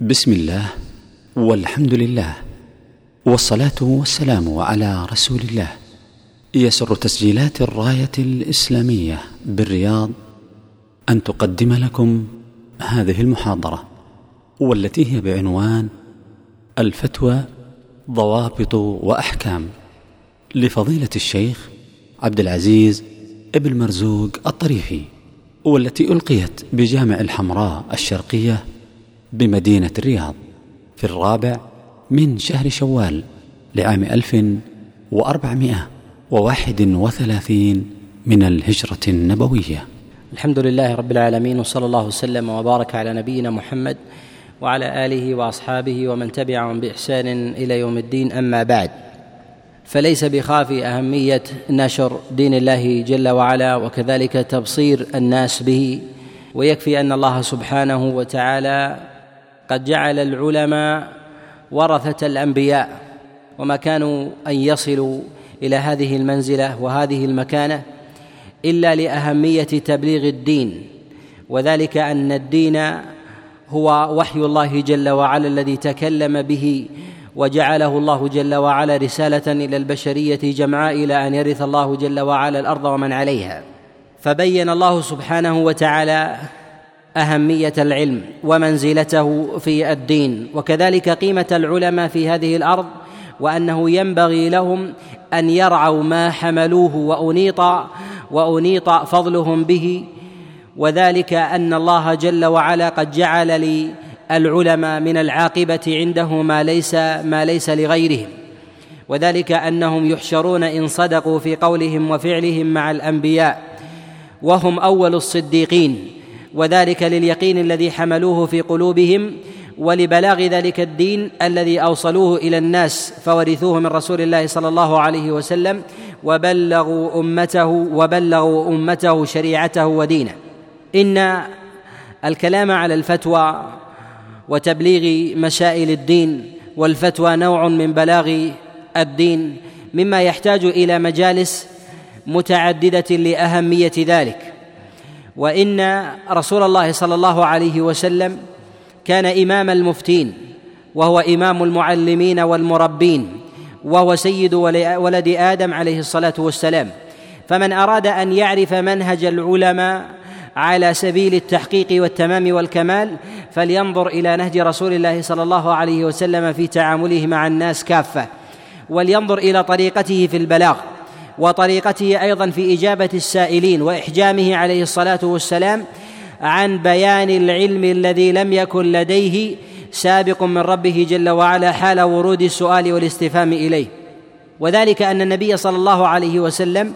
بسم الله والحمد لله والصلاة والسلام على رسول الله. يسر تسجيلات الراية الإسلامية بالرياض أن تقدم لكم هذه المحاضرة والتي هي بعنوان الفتوى ضوابط وأحكام لفضيلة الشيخ عبد العزيز ابن مرزوق الطريفي والتي ألقيت بجامع الحمراء الشرقية بمدينة الرياض في الرابع من شهر شوال لعام ألف وأربعمائة وواحد وثلاثين من الهجرة النبوية. الحمد لله رب العالمين وصلى الله وسلم وبارك على نبينا محمد وعلى آله وأصحابه ومن تبعهم بإحسان إلى يوم الدين. أما بعد فليس بخافي أهمية نشر دين الله جل وعلا وكذلك تبصير الناس به ويكفي أن الله سبحانه وتعالى قد جعل العلماء ورثة الأنبياء وما كانوا أن يصلوا إلى هذه المنزلة وهذه المكانة إلا لأهمية تبليغ الدين وذلك أن الدين هو وحي الله جل وعلا الذي تكلم به وجعله الله جل وعلا رسالة إلى البشرية جمعاء إلى أن يرث الله جل وعلا الأرض ومن عليها. فبين الله سبحانه وتعالى أهمية العلم ومنزلته في الدين وكذلك قيمة العلماء في هذه الأرض وأنه ينبغي لهم أن يرعوا ما حملوه وأنيط وأنيط فضلهم به وذلك أن الله جل وعلا قد جعل للعلماء من العاقبة عنده ما ليس ما ليس لغيرهم وذلك أنهم يحشرون إن صدقوا في قولهم وفعلهم مع الأنبياء وهم أول الصديقين. وذلك لليقين الذي حملوه في قلوبهم ولبلاغ ذلك الدين الذي أوصلوه إلى الناس فورثوه من رسول الله صلى الله عليه وسلم وبلغوا أمته وبلغوا أمته شريعته ودينه. إن الكلام على الفتوى وتبليغ مسائل الدين والفتوى نوع من بلاغ الدين مما يحتاج إلى مجالس متعددة لأهمية ذلك. وإن رسول الله صلى الله عليه وسلم كان إمام المفتين وهو إمام المعلمين والمربين وهو سيد ولد آدم عليه الصلاة والسلام. فمن أراد أن يعرف منهج العلماء على سبيل التحقيق والتمام والكمال فلينظر إلى نهج رسول الله صلى الله عليه وسلم في تعامله مع الناس كافة ولينظر إلى طريقته في البلاغ. وطريقته أيضا في إجابة السائلين وإحجامه عليه الصلاة والسلام عن بيان العلم الذي لم يكن لديه سابق من ربه جل وعلا حال ورود السؤال والاستفهام إليه. وذلك أن النبي صلى الله عليه وسلم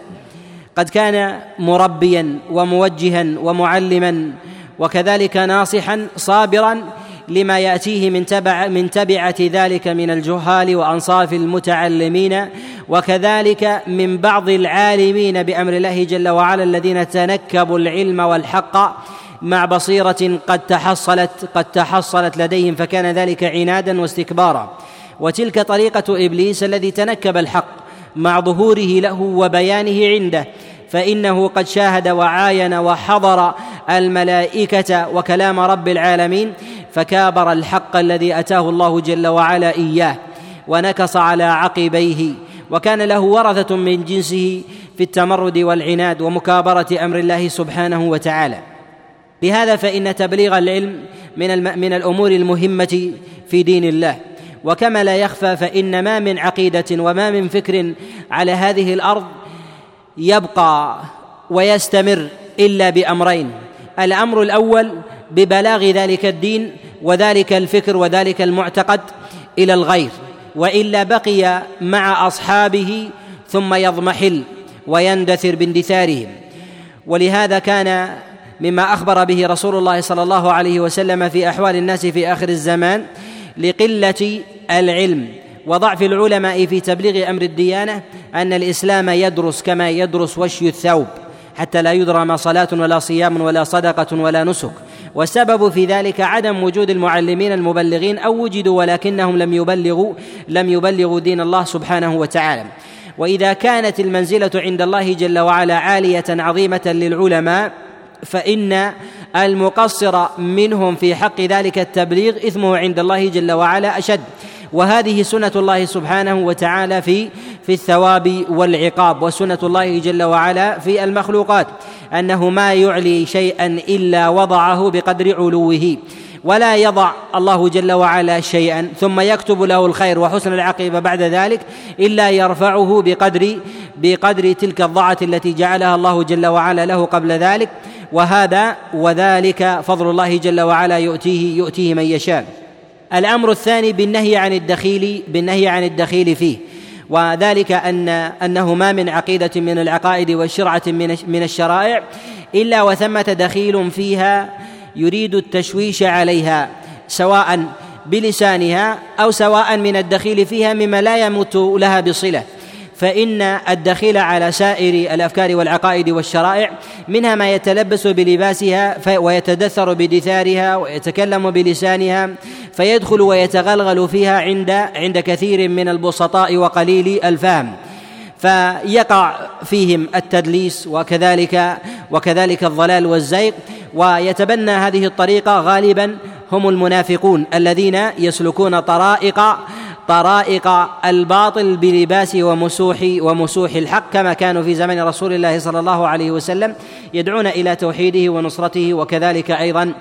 قد كان مربيا وموجها ومعلما وكذلك ناصحا صابرا لما يأتيه من تبع من تبعة ذلك من الجهال وأنصاف المتعلمين وكذلك من بعض العالمين بأمر الله جل وعلا الذين تنكبوا العلم والحق مع بصيرة قد تحصلت قد تحصلت لديهم فكان ذلك عنادا واستكبارا. وتلك طريقة إبليس الذي تنكب الحق مع ظهوره له وبيانه عنده. فإنه قد شاهد وعاين وحضر الملائكة وكلام رب العالمين. فكابر الحق الذي أتاه الله جل وعلا إياه ونكص على عقبيه وكان له ورثة من جنسه في التمرد والعناد ومكابرة أمر الله سبحانه وتعالى. لهذا فإن تبليغ العلم من من الأمور المهمة في دين الله. وكما لا يخفى فإن ما من عقيدة وما من فكر على هذه الأرض يبقى ويستمر إلا بأمرين. الأمر الأول ببلاغ ذلك الدين وذلك الفكر وذلك المعتقد إلى الغير وإلا بقي مع أصحابه ثم يضمحل ويندثر باندثارهم. ولهذا كان مما أخبر به رسول الله صلى الله عليه وسلم في أحوال الناس في آخر الزمان لقلة العلم وضعف العلماء في تبليغ أمر الديانة أن الإسلام يدرس كما يدرس وشي الثوب حتى لا يدرى ما صلاة ولا صيام ولا صدقة ولا نسك. والسبب في ذلك عدم وجود المعلمين المبلغين أو وجدوا ولكنهم لم يبلغوا لم يبلغوا دين الله سبحانه وتعالى. وإذا كانت المنزلة عند الله جل وعلا عالية عظيمة للعلماء فإن المقصر منهم في حق ذلك التبليغ إثمه عند الله جل وعلا أشد. وهذه سنة الله سبحانه وتعالى في في الثواب والعقاب وسنة الله جل وعلا في المخلوقات أنه ما يعلي شيئا إلا وضعه بقدر علوه ولا يضع الله جل وعلا شيئا ثم يكتب له الخير وحسن العاقبه بعد ذلك إلا يرفعه بقدر بقدر تلك الضعه التي جعلها الله جل وعلا له قبل ذلك وهذا وذلك فضل الله جل وعلا يؤتيه يؤتيه من يشاء. الأمر الثاني بالنهي عن الدخيل بالنهي عن الدخيل فيه. وذلك ان أنه ما من عقيدة من العقائد وشرعه من من الشرائع إلا وثمة دخيل فيها يريد التشويش عليها سواء بلسانها أو سواء من الدخيل فيها مما لا يمت لها بصلة. فإن الدخيل على سائر الأفكار والعقائد والشرائع منها ما يتلبس بلباسها ويتدثر بدثارها ويتكلم بلسانها فيدخل ويتغلغل فيها عند عند كثير من البسطاء وقليل الفهم. فيقع فيهم التدليس وكذلك وكذلك الضلال والزيغ ويتبنى هذه الطريقة غالبا هم المنافقون الذين يسلكون طرائق طرائق الباطل بلباس ومسوح ومسوح الحق كما كانوا في زمن رسول الله صلى الله عليه وسلم يدعون إلى توحيده ونصرته وكذلك أيضا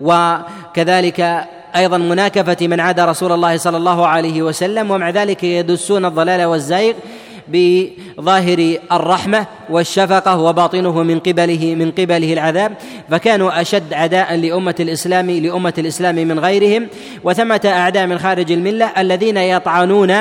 وكذلك أيضا مناكفة من عاد رسول الله صلى الله عليه وسلم ومع ذلك يدسون الضلال والزيغ بظاهر الرحمة والشفقة وباطنه من قبله من قبله العذاب فكانوا أشد عداء لأمة الاسلام لأمة الإسلام من غيرهم وثمة أعداء من خارج الملة الذين يطعنون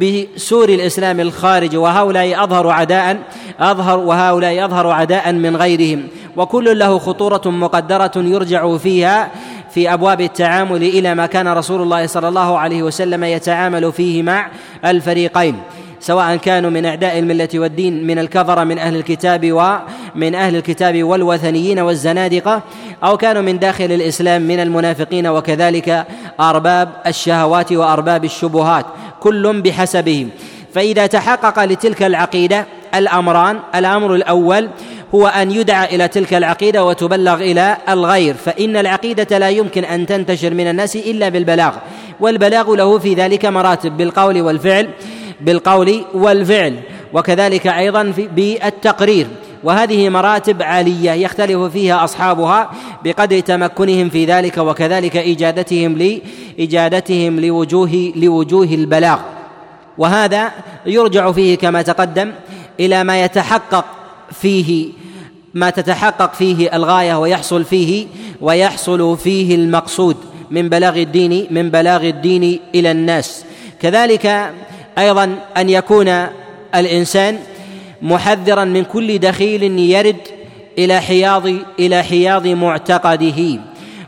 بسور الإسلام الخارج وهؤلاء أظهروا عداء اظهر وهؤلاء أظهروا عداء من غيرهم. وكل له خطورة مقدرة يرجع فيها في أبواب التعامل إلى ما كان رسول الله صلى الله عليه وسلم يتعامل فيه مع الفريقين. سواء كانوا من أعداء الملة والدين من الكفرة من أهل الكتاب ومن أهل الكتاب والوثنيين والزنادقة أو كانوا من داخل الإسلام من المنافقين وكذلك أرباب الشهوات وأرباب الشبهات كل بحسبهم. فإذا تحقق لتلك العقيدة الأمران الأمر الأول هو أن يدعى إلى تلك العقيدة وتبلغ إلى الغير فإن العقيدة لا يمكن أن تنتشر من الناس إلا بالبلاغ والبلاغ له في ذلك مراتب بالقول والفعل بالقول والفعل وكذلك أيضا بالتقرير. وهذه مراتب عالية يختلف فيها أصحابها بقدر تمكنهم في ذلك وكذلك إجادتهم لاجادتهم لوجوه لوجوه البلاغ. وهذا يرجع فيه كما تقدم إلى ما يتحقق فيه ما تتحقق فيه الغاية ويحصل فيه ويحصل فيه المقصود من بلاغ الدين من بلاغ الدين إلى الناس. كذلك أيضا أن يكون الإنسان محذرا من كل دخيل يرد إلى حياض إلى حياض معتقده.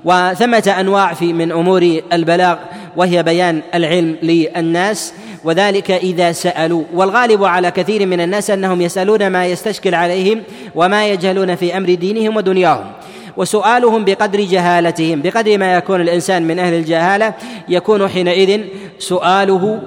وثمة أنواع في من أمور البلاغ وهي بيان العلم للناس وذلك إذا سألوا. والغالب على كثير من الناس أنهم يسألون ما يستشكل عليهم وما يجهلون في أمر دينهم ودنياهم. وسؤالهم بقدر جهالتهم بقدر ما يكون الإنسان من أهل الجهالة يكون حينئذ سؤاله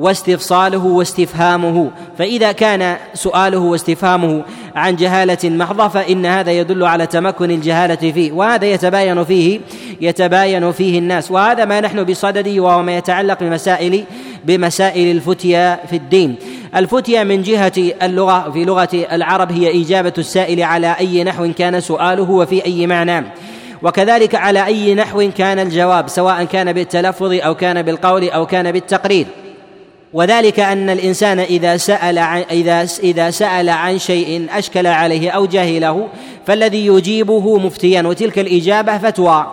واستفصاله واستفهامه. فإذا كان سؤاله واستفهامه عن جهالة محضة فإن هذا يدل على تمكن الجهالة فيه. وهذا يتباين فيه يتباين فيه الناس. وهذا ما نحن بصدده وهو ما يتعلق بمسائل بمسائل الفتيا في الدين. الفتيا من جهة اللغة في لغة العرب هي إجابة السائل على أي نحو كان سؤاله وفي أي معنى. وكذلك على أي نحو كان الجواب سواء كان بالتلفظ أو كان بالقول أو كان بالتقرير. وذلك أن الإنسان إذا سأل عن إذا إذا سأل عن شيء أشكل عليه أو جهله فالذي يجيبه مفتيا وتلك الإجابة فتوى.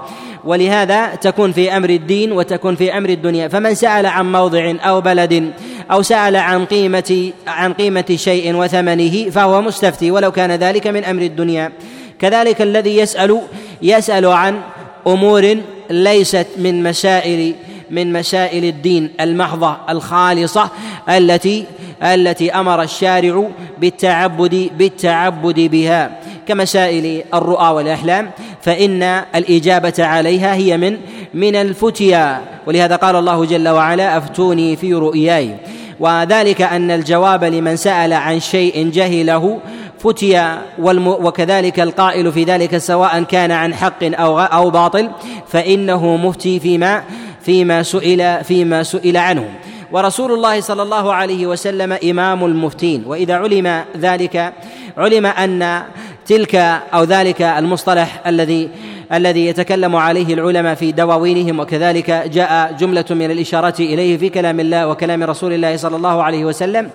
ولهذا تكون في أمر الدين وتكون في أمر الدنيا. فمن سأل عن موضع أو بلد أو سأل عن قيمة عن قيمة شيء وثمنه فهو مستفتي. ولو كان ذلك من أمر الدنيا. كذلك الذي يسأل يسأل عن أمور ليست من مسائل من مسائل الدين المحضة الخالصة التي التي أمر الشارع بالتعبد بالتعبد بها. كمسائل الرؤى والأحلام فإن الإجابة عليها هي من من الفتيا. ولهذا قال الله جل وعلا أفتوني في رؤياي. وذلك أن الجواب لمن سأل عن شيء جهله فتي وكذلك القائل في ذلك سواء كان عن حق أو أو باطل فإنه مفتي فيما فيما سئل فيما سئل عنه ورسول الله صلى الله عليه وسلم إمام المفتين. وإذا علم ذلك علم أن تلك أو ذلك المصطلح الذي الذي يتكلم عليه العلماء في دواوينهم وكذلك جاء جملة من الإشارات إليه في كلام الله وكلام رسول الله صلى الله عليه وسلم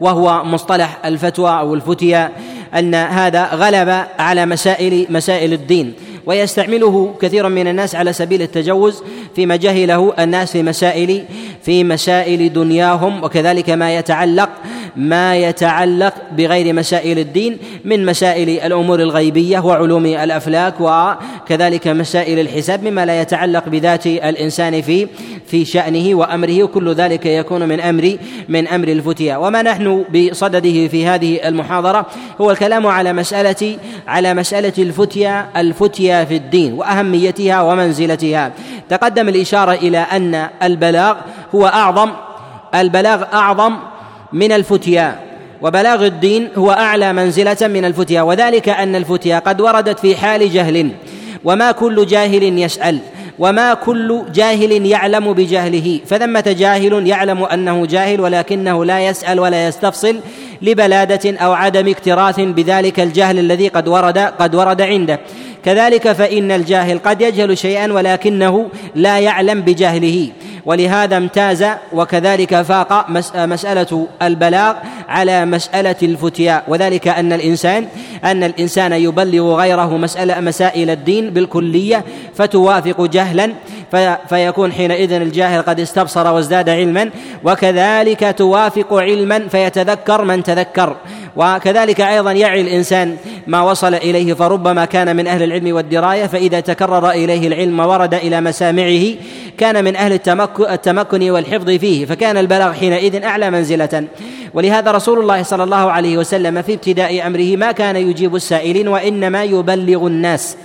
وهو مصطلح الفتوى أو الفتيا أن هذا غلب على مسائل مسائل الدين. ويستعمله كثير من الناس على سبيل التجوز فيما جهله الناس في مسائل في مسائل دنياهم وكذلك ما يتعلق ما يتعلق بغير مسائل الدين من مسائل الأمور الغيبية وعلوم الأفلاك وكذلك مسائل الحساب مما لا يتعلق بذات الإنسان في في شأنه وأمره. وكل ذلك يكون من أمر من أمر الفتيا. وما نحن بصدده في هذه المحاضرة هو الكلام على مسألة على مسألة الفتيا الفتيا في الدين وأهميتها ومنزلتها. تقدم الإشارة إلى أن البلاغ هو أعظم البلاغ أعظم من الفتيا وبلاغ الدين هو أعلى منزلة من الفتيا وذلك أن الفتيا قد وردت في حال جهل وما كل جاهل يسأل وما كل جاهل يعلم بجهله فثمة جاهل يعلم أنه جاهل ولكنه لا يسأل ولا يستفصل لبلادة أو عدم اكتراث بذلك الجهل الذي قد ورد قد ورد عنده. كذلك فإن الجاهل قد يجهل شيئا ولكنه لا يعلم بجهله. ولهذا امتاز وكذلك فاق مسألة البلاغ على مسألة الفتياء. وذلك أن الإنسان أن الإنسان يبلغ غيره مسألة مسائل الدين بالكلية فتوافق جهلا فيكون حينئذ الجاهل قد استبصر وازداد علما وكذلك توافق علما فيتذكر من تذكر. وكذلك أيضا يعي الإنسان ما وصل إليه فربما كان من أهل العلم والدراية فإذا تكرر إليه العلم ورد إلى مسامعه كان من أهل التمكن والحفظ فيه فكان البلاغ حينئذ أعلى منزلة. ولهذا رسول الله صلى الله عليه وسلم في ابتداء أمره ما كان يجيب السائلين وإنما يبلغ الناس.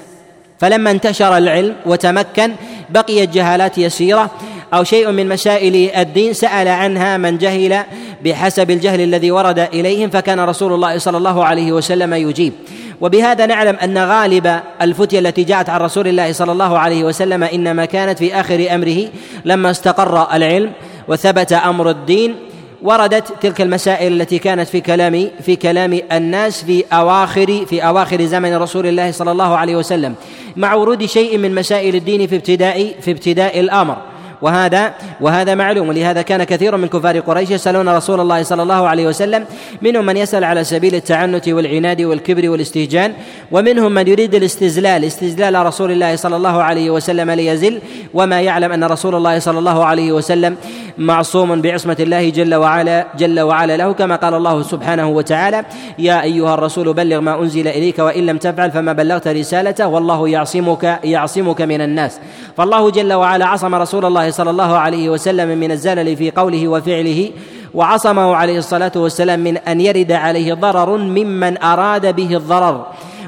فلما انتشر العلم وتمكن بقيت جهالات يسيرة أو شيء من مسائل الدين سأل عنها من جهل بحسب الجهل الذي ورد إليهم فكان رسول الله صلى الله عليه وسلم يجيب. وبهذا نعلم أن غالب الفتية التي جاءت عن رسول الله صلى الله عليه وسلم إنما كانت في آخر أمره لما استقر العلم وثبت أمر الدين وردت تلك المسائل التي كانت في كلام في كلام الناس في اواخر في أواخر زمن رسول الله صلى الله عليه وسلم مع ورود شيء من مسائل الدين في ابتداء في ابتداء الأمر. وهذا وهذا معلوم ولهذا كان كثير من كفار قريش يسألون رسول الله صلى الله عليه وسلم منهم من يسأل على سبيل التعنت والعناد والكبر والاستهجان ومنهم من يريد الاستزلال استزلال رسول الله صلى الله عليه وسلم ليزل وما يعلم أن رسول الله صلى الله عليه وسلم معصوم بعصمة الله جل وعلا جل وعلا له كما قال الله سبحانه وتعالى يا أيها الرسول بلغ ما أنزل إليك وإن لم تفعل فما بلغت رسالته والله يعصمك يعصمك من الناس. فالله جل وعلا عصم رسول الله صلى الله عليه وسلم من الزلل في قوله وفعله وعصمه عليه الصلاة والسلام من أن يرد عليه ضرر ممن أراد به الضرر.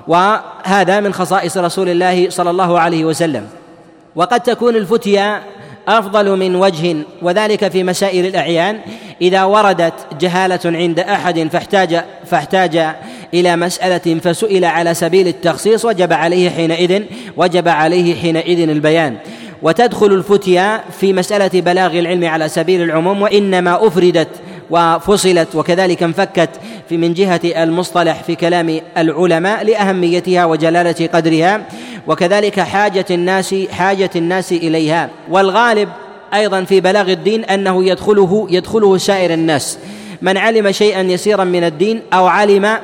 وهذا من خصائص رسول الله صلى الله عليه وسلم. وقد تكون الفتيا أفضل من وجه وذلك في مسائل الأعيان. إذا وردت جهالة عند أحد فاحتاج فاحتاج إلى مسألة فسئل على سبيل التخصيص وجب عليه حينئذ وجب عليه حينئذ البيان. وتدخل الفتيا في مسألة بلاغ العلم على سبيل العموم وإنما أفردت وفصلت وكذلك انفكت في من جهة المصطلح في كلام العلماء لأهميتها وجلالة قدرها وكذلك حاجة الناس حاجة الناس إليها. والغالب أيضا في بلاغ الدين أنه يدخله يدخله سائر الناس. من علم شيئا يسيرا من الدين أو علم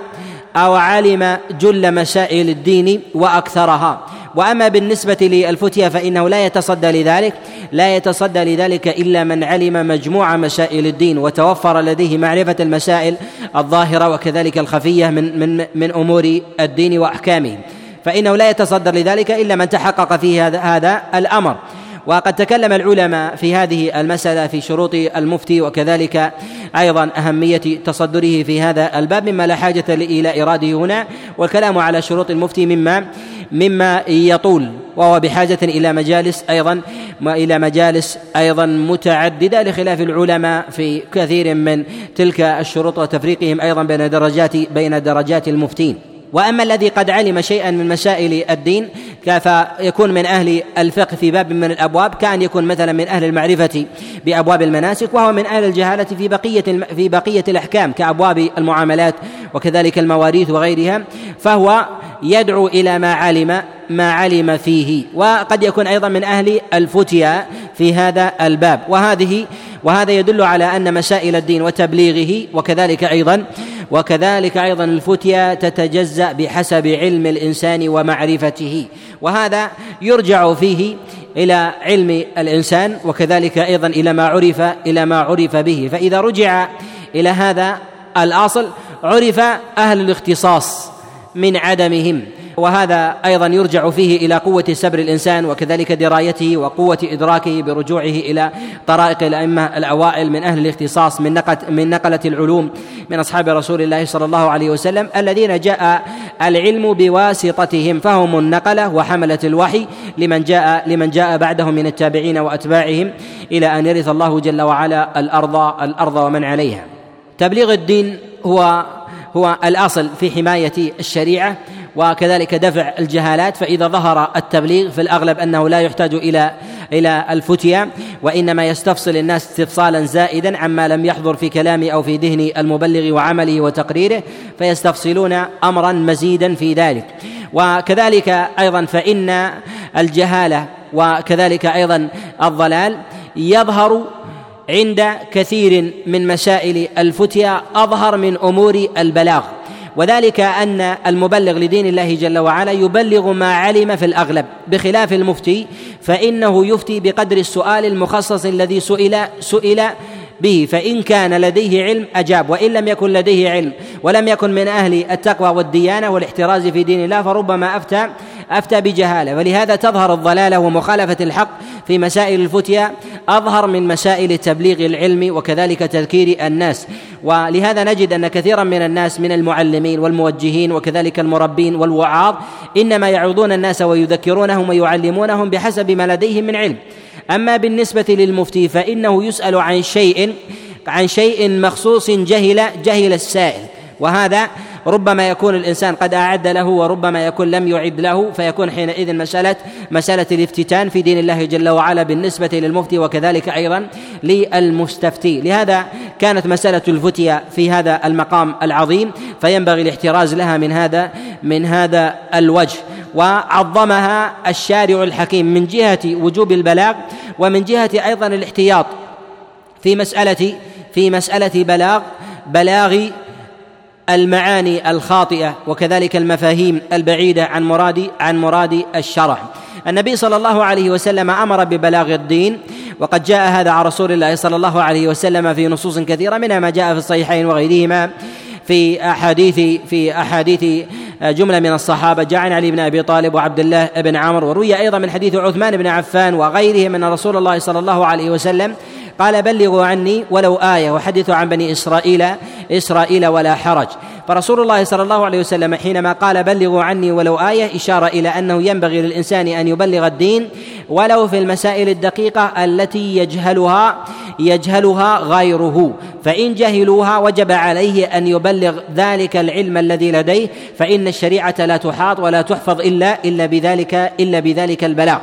أو علم جل مسائل الدين وأكثرها. وأما بالنسبة للفتيا فإنه لا يتصدى لذلك لا يتصدى لذلك إلا من علم مجموع مسائل الدين وتوفر لديه معرفة المسائل الظاهرة وكذلك الخفية من من من أمور الدين وأحكامه. فإنه لا يتصدر لذلك إلا من تحقق فيه هذا, هذا الأمر. وقد تكلم العلماء في هذه المسألة في شروط المفتي وكذلك أيضا أهمية تصدره في هذا الباب مما لا حاجة إلى إراده هنا. والكلام على شروط المفتي مما مما يطول وهو بحاجة إلى مجالس أيضا إلى مجالس أيضا متعددة لخلاف العلماء في كثير من تلك الشروط وتفريقهم أيضا بين درجات بين درجات المفتين. وأما الذي قد علم شيئا من مسائل الدين فيكون من أهل الفقه في باب من الأبواب؟ كأن يكون مثلا من أهل المعرفة بأبواب المناسك وهو من أهل الجهالة في بقية في بقية الأحكام كأبواب المعاملات وكذلك المواريث وغيرها. فهو يدعو إلى ما علم ما علم فيه. وقد يكون أيضا من أهل الفتيا في هذا الباب. وهذه وهذا يدل على أن مسائل الدين وتبليغه وكذلك أيضا وكذلك أيضا الفتيا تتجزأ بحسب علم الإنسان ومعرفته. وهذا يرجع فيه إلى علم الإنسان وكذلك أيضا إلى ما عرف إلى ما عرف به. فإذا رجع إلى هذا الأصل عرف أهل الاختصاص من عدمهم. وهذا أيضا يرجع فيه إلى قوة سبر الإنسان وكذلك درايته وقوة إدراكه برجوعه إلى طرائق الأئمة الاوائل من أهل الاختصاص من من نقلة العلوم من أصحاب رسول الله صلى الله عليه وسلم الذين جاء العلم بواسطتهم فهم النقلة وحملة الوحي لمن جاء لمن جاء بعدهم من التابعين وأتباعهم إلى أن يرث الله جل وعلا الأرض الأرض ومن عليها. تبليغ الدين هو هو الأصل في حماية الشريعة وكذلك دفع الجهالات فإذا ظهر التبليغ في الأغلب أنه لا يحتاج إلى إلى الفتيا وإنما يستفصل الناس استفصالا زائدا عما لم يحضر في كلام أو في ذهن المبلغ وعمله وتقريره فيستفصلون أمرا مزيدا في ذلك. وكذلك أيضا فإن الجهالة وكذلك أيضا الضلال يظهر عند كثير من مسائل الفتيا أظهر من أمور البلاغ. وذلك أن المبلغ لدين الله جل وعلا يبلغ ما علم في الأغلب بخلاف المفتي فإنه يفتي بقدر السؤال المخصص الذي سئل سئل به فإن كان لديه علم أجاب وإن لم يكن لديه علم ولم يكن من أهل التقوى والديانة والاحتراز في دين الله فربما أفتى أفتى بجهالة. ولهذا تظهر الضلالة ومخالفة الحق في مسائل الفتيا أظهر من مسائل تبليغ العلم وكذلك تذكير الناس. ولهذا نجد أن كثيرا من الناس من المعلمين والموجهين وكذلك المربين والوعاظ إنما يعظون الناس ويذكرونهم ويعلمونهم بحسب ما لديهم من علم. أما بالنسبة للمفتي فإنه يسأل عن شيء عن شيء مخصوص جهل جهل السائل. وهذا ربما يكون الإنسان قد أعد له وربما يكون لم يعد له فيكون حينئذ مسألة مسألة الافتتان في دين الله جل وعلا بالنسبة للمفتي وكذلك أيضا للمستفتي. لهذا كانت مسألة الفتيا في هذا المقام العظيم فينبغي الاحتراز لها من هذا من هذا الوجه. وعظمها الشارع الحكيم من جهة وجوب البلاغ ومن جهة أيضا الاحتياط في مسألة في مسألة بلاغ بلاغ المعاني الخاطئة وكذلك المفاهيم البعيدة عن مراد عن مراد الشرع. النبي صلى الله عليه وسلم أمر ببلاغ الدين وقد جاء هذا عن رسول الله صلى الله عليه وسلم في نصوص كثيرة منها ما جاء في الصحيحين وغيرهما في أحاديث في أحاديث جملة من الصحابة جاء عن علي بن أبي طالب وعبد الله بن عمرو وروي أيضا من حديث عثمان بن عفان وغيره من رسول الله صلى الله عليه وسلم قال بلغوا عني ولو آية وحدثوا عن بني إسرائيل إسرائيل ولا حرج. فرسول الله صلى الله عليه وسلم حينما قال بلغوا عني ولو آية إشارة إلى أنه ينبغي للإنسان أن يبلغ الدين ولو في المسائل الدقيقة التي يجهلها يجهلها غيره. فإن جهلوها وجب عليه أن يبلغ ذلك العلم الذي لديه فإن الشريعة لا تحاط ولا تحفظ إلا إلا بذلك إلا بذلك البلاغ.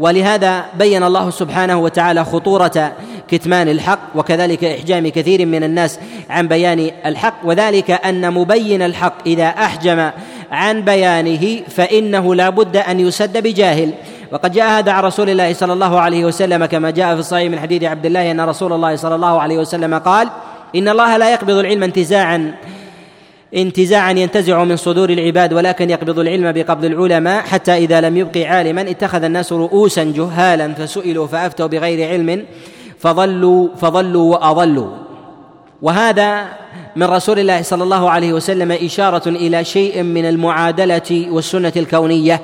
ولهذا بين الله سبحانه وتعالى خطورة كتمان الحق وكذلك إحجام كثير من الناس عن بيان الحق وذلك أن مبين الحق إذا أحجم عن بيانه فإنه لا بد أن يسد بجاهل. وقد جاء هذا عن رسول الله صلى الله عليه وسلم كما جاء في الصحيح من حديث عبد الله أن رسول الله صلى الله عليه وسلم قال إن الله لا يقبض العلم انتزاعا انتزاعا ينتزع من صدور العباد ولكن يقبض العلم بقبض العلماء حتى إذا لم يبق عالما اتخذ الناس رؤوسا جهالا فسئلوا فأفتوا بغير علم فضلوا فضلوا وأضلوا. وهذا من رسول الله صلى الله عليه وسلم إشارة إلى شيء من المعادلة والسنة الكونية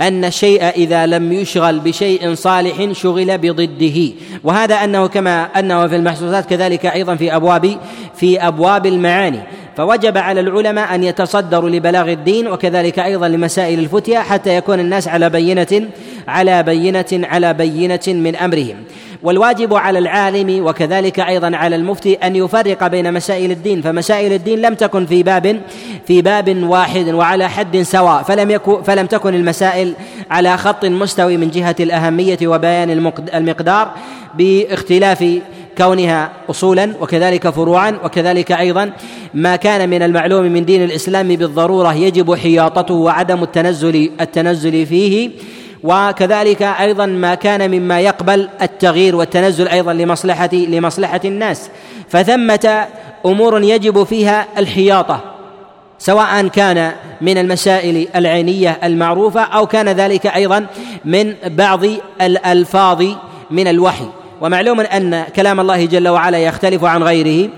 أن الشيء إذا لم يشغل بشيء صالح شغل بضده. وهذا أنه كما أنه في المحسوسات كذلك أيضا في أبواب في أبواب المعاني. فوجب على العلماء أن يتصدروا لبلاغ الدين وكذلك أيضا لمسائل الفتيا حتى يكون الناس على بينة على بينة على بينة من أمرهم. والواجب على العالم وكذلك أيضا على المفتي أن يفرق بين مسائل الدين فمسائل الدين لم تكن في باب في باب واحد وعلى حد سواء فلم يكن فلم تكن المسائل على خط مستوي من جهة الأهمية وبيان المقدار باختلاف كونها اصولا وكذلك فروعا وكذلك أيضا ما كان من المعلوم من دين الإسلام بالضرورة يجب حياطته وعدم التنزل التنزل فيه وكذلك أيضا ما كان مما يقبل التغيير والتنزل أيضا لمصلحه لمصلحة الناس. فثمة أمور يجب فيها الحياطة سواء كان من المسائل العينية المعروفة أو كان ذلك أيضا من بعض الألفاظ من الوحي. ومعلوم أن كلام الله جل وعلا يختلف عن غيره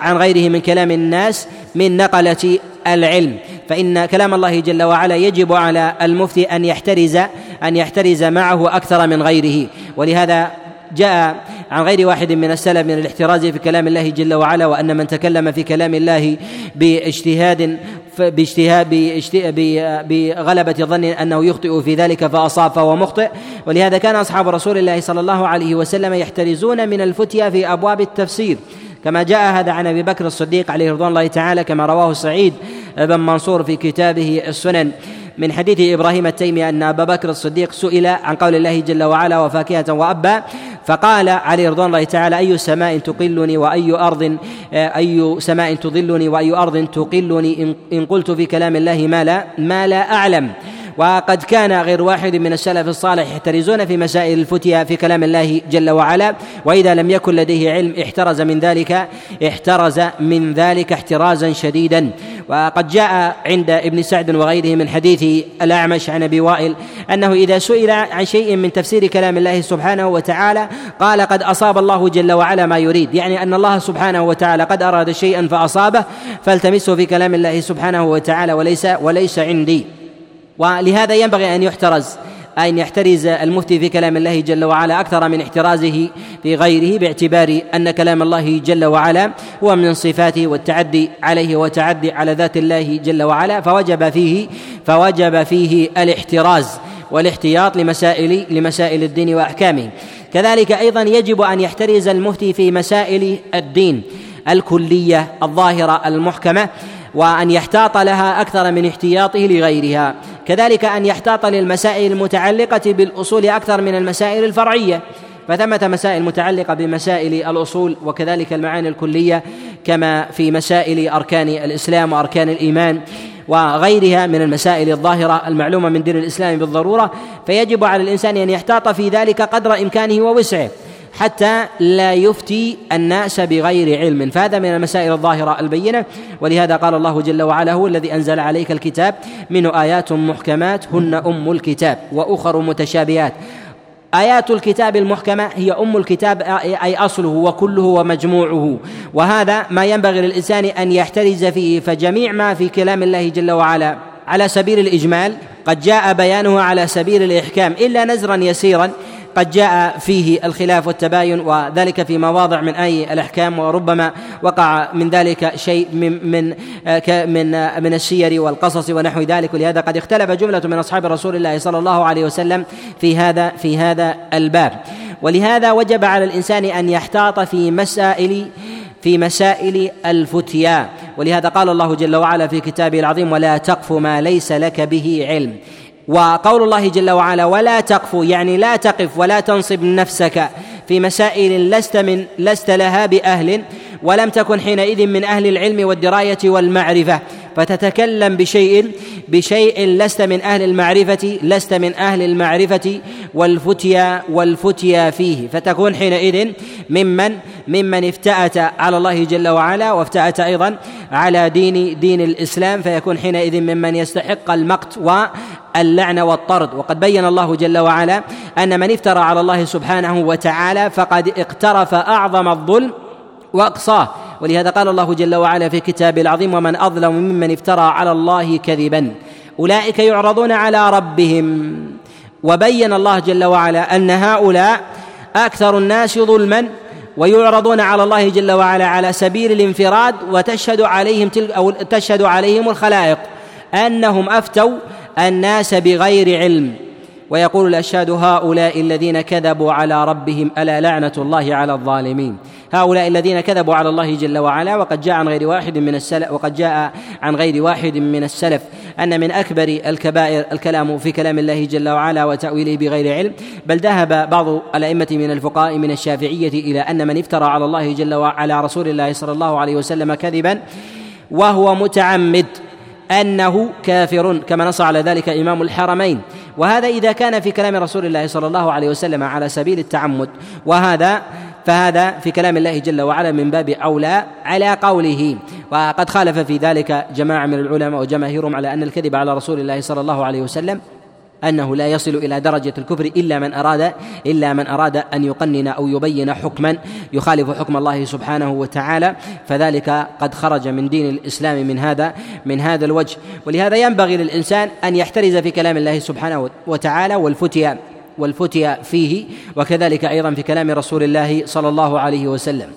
عن غيره من كلام الناس من نقلة العلم. فإن كلام الله جل وعلا يجب على المفتي أن يحترز أن يحترز معه أكثر من غيره. ولهذا جاء عن غير واحد من السلف من الاحتراز في كلام الله جل وعلا وأن من تكلم في كلام الله بإجتهاد باجتهاد بغلبة ظن أنه يخطئ في ذلك فأصاب فهو مخطئ. ولهذا كان أصحاب رسول الله صلى الله عليه وسلم يحترزون من الفتيا في أبواب التفسير. كما جاء هذا عن أبي بكر الصديق عليه رضوان الله تعالى كما رواه سعيد بن منصور في كتابه السنن. من حديث إبراهيم التيمي أن أبا بكر الصديق سئل عن قول الله جل وعلا وفاكهة وأبا فقال عليه رضوان الله تعالى أي سماء تقلني وأي أرض أي سماء تظلني وأي أرض تقلني؟ إن قلت في كلام الله ما لا ما لا أعلم. وقد كان غير واحد من السلف الصالح يحترزون في مسائل الفتيا في كلام الله جل وعلا وإذا لم يكن لديه علم احترز من ذلك احترز من ذلك احترازا شديدا. وقد جاء عند ابن سعد وغيره من حديث الأعمش عن أبي وائل أنه إذا سئل عن شيء من تفسير كلام الله سبحانه وتعالى قال قد أصاب الله جل وعلا ما يريد. يعني أن الله سبحانه وتعالى قد أراد شيئا فأصابه فالتمسه في كلام الله سبحانه وتعالى وليس وليس عندي. ولهذا ينبغي أن يحترز أن يحترز المفتي في كلام الله جل وعلا أكثر من احترازه في غيره باعتبار أن كلام الله جل وعلا هو من صفاته والتعدي عليه وتعدي على ذات الله جل وعلا فوجب فيه فوجب فيه الاحتراز والاحتياط لمسائل لمسائل الدين وأحكامه. كذلك أيضا يجب أن يحترز المفتي في مسائل الدين الكلية الظاهرة المحكمة وأن يحتاط لها أكثر من احتياطه لغيرها. كذلك أن يحتاط للمسائل المتعلقة بالأصول أكثر من المسائل الفرعية. فثمة مسائل متعلقة بمسائل الأصول وكذلك المعاني الكلية كما في مسائل أركان الإسلام وأركان الإيمان وغيرها من المسائل الظاهرة المعلومة من دين الإسلام بالضرورة. فيجب على الإنسان أن يحتاط في ذلك قدر إمكانه ووسعه. حتى لا يفتي الناس بغير علم. فهذا من المسائل الظاهرة البينة. ولهذا قال الله جل وعلا هو الذي أنزل عليك الكتاب منه آيات محكمات هن أم الكتاب وأخر متشابهات. آيات الكتاب المحكمة هي أم الكتاب أي أصله وكله ومجموعه. وهذا ما ينبغي للإنسان أن يحترز فيه. فجميع ما في كلام الله جل وعلا على سبيل الإجمال قد جاء بيانه على سبيل الإحكام. إلا نزرا يسيرا قد جاء فيه الخلاف والتباين وذلك في مواضع من أي الأحكام وربما وقع من ذلك شيء من من من من السير والقصص ونحو ذلك. ولهذا قد اختلف جملة من أصحاب رسول الله صلى الله عليه وسلم في هذا في هذا الباب. ولهذا وجب على الإنسان أن يحتاط في مسائل في مسائل الفتيا. ولهذا قال الله جل وعلا في كتابه العظيم ولا تقف ما ليس لك به علم. وقول الله جل وعلا ولا تقف يعني لا تقف ولا تنصب نفسك في مسائل لست من لست لها بأهل ولم تكن حينئذ من أهل العلم والدراية والمعرفة. فتتكلم بشيء بشيء لست من أهل المعرفة لست من أهل المعرفة والفتيا والفتيا فيه. فتكون حينئذ ممن ممن افتأت على الله جل وعلا وافتأت أيضا على دين دين الإسلام. فيكون حينئذ ممن يستحق المقت واللعنه والطرد. وقد بين الله جل وعلا أن من افترى على الله سبحانه وتعالى فقد اقترف أعظم الظلم وأقصاه. ولهذا قال الله جل وعلا في كتابه العظيم ومن أظلم ممن افترى على الله كذبا. أولئك يعرضون على ربهم. وبين الله جل وعلا أن هؤلاء أكثر الناس ظلما ويعرضون على الله جل وعلا على سبيل الانفراد وتشهد عليهم تلك أو تشهد عليهم الخلائق أنهم أفتوا الناس بغير علم. ويقول الأشهاد هؤلاء الذين كذبوا على ربهم ألا لعنة الله على الظالمين؟ هؤلاء الذين كذبوا على الله جل وعلا وقد جاء عن غير واحد من السلف وقد جاء عن غير واحد من السلف. أن من أكبر الكبائر الكلام في كلام الله جل وعلا وتأويله بغير علم بل ذهب بعض الأئمة من الفقهاء من الشافعية إلى أن من افترى على الله جل وعلا رسول الله صلى الله عليه وسلم كذبا وهو متعمد أنه كافر كما نص على ذلك إمام الحرمين. وهذا إذا كان في كلام رسول الله صلى الله عليه وسلم على سبيل التعمد. وهذا فهذا في كلام الله جل وعلا من باب أولى على قوله. وقد خالف في ذلك جماعة من العلماء وجماهيرهم على أن الكذب على رسول الله صلى الله عليه وسلم أنه لا يصل إلى درجة الكفر إلا من أراد إلا من أراد أن يقنن أو يبين حكما يخالف حكم الله سبحانه وتعالى. فذلك قد خرج من دين الإسلام من هذا من هذا الوجه. ولهذا ينبغي للإنسان أن يحترز في كلام الله سبحانه وتعالى والفتيا والفتيا فيه وكذلك أيضا في كلام رسول الله صلى الله عليه وسلم.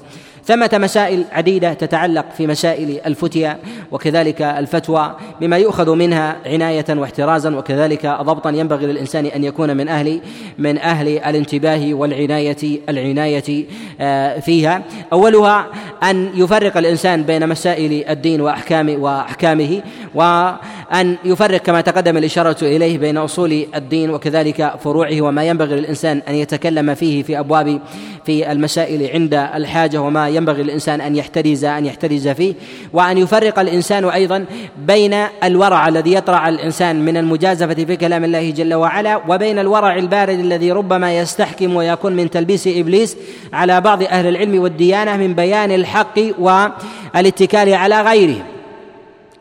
ثمة مسائل عديدة تتعلق في مسائل الفتيا وكذلك الفتوى بما يؤخذ منها عناية واحترازا وكذلك ضبطا ينبغي للإنسان أن يكون من أهل من أهل الانتباه والعناية العناية آه، فيها. أولها أن يفرق الإنسان بين مسائل الدين وأحكام وأحكامه وأن يفرق كما تقدم الإشارة إليه بين أصول الدين وكذلك فروعه وما ينبغي للإنسان أن يتكلم فيه في أبواب في المسائل عند الحاجة وما ينبغي للإنسان أن يحترز أن يحترز فيه وأن يفرق الإنسان أيضا بين الورع الذي يطرع الإنسان من المجازفة في كلام الله جل وعلا وبين الورع البارد الذي ربما يستحكم ويكون من تلبيس إبليس على بعض أهل العلم والديانة من بيان الحق والاتكال على غيرهم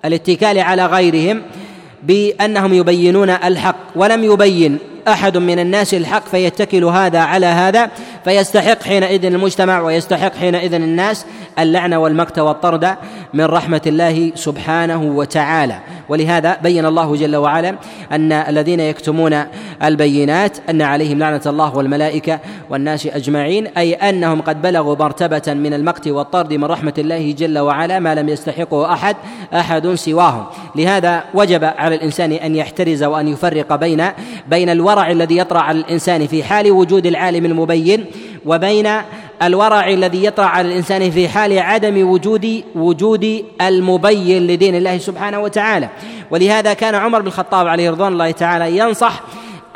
الاتكال على غيرهم بأنهم يبينون الحق ولم يبين أحد من الناس الحق فيتكل هذا على هذا. فيستحق حينئذ المجتمع ويستحق حينئذ الناس اللعنة والمقت والطرد من رحمة الله سبحانه وتعالى. ولهذا بين الله جل وعلا أن الذين يكتمون البينات أن عليهم لعنة الله والملائكة والناس أجمعين أي أنهم قد بلغوا مرتبة من المقت والطرد من رحمة الله جل وعلا ما لم يستحقه أحد أحد سواهم. لهذا وجب على الإنسان أن يحترز وأن يفرق بين بين الورع الذي يطرأ على الإنسان في حال وجود العالم المبين وبين الورع الذي يطرأ على الإنسان في حال عدم وجود وجود المبين لدين الله سبحانه وتعالى. ولهذا كان عمر بن الخطاب عليه رضوان الله تعالى ينصح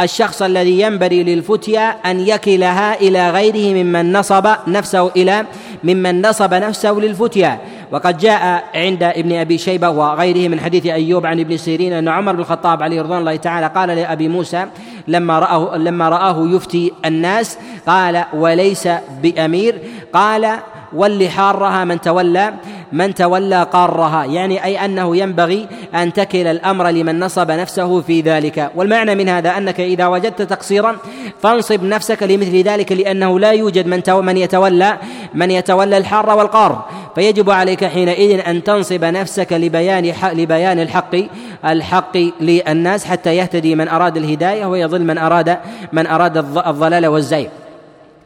الشخص الذي ينبري للفتيا أن يكلها إلى غيره ممن نصب نفسه إلى ممن نصب نفسه للفتيا. وقد جاء عند ابن أبي شيبة وغيره من حديث أيوب عن ابن سيرين أن عمر بن الخطاب عليه رضوان الله تعالى قال لأبي موسى لما رأه لما رآه يفتي الناس قال وليس بأمير. قال ول حارها من تولى. من تولى قارها يعني أي أنه ينبغي أن تكل الأمر لمن نصب نفسه في ذلك. والمعنى من هذا أنك إذا وجدت تقصيرا فانصب نفسك لمثل ذلك لأنه لا يوجد من من يتولى من يتولى الحار والقار. فيجب عليك حينئذ أن تنصب نفسك لبيان لبيان الحق الحق للناس حتى يهتدي من أراد الهداية ويضل من اراد من أراد الضلال والزيغ.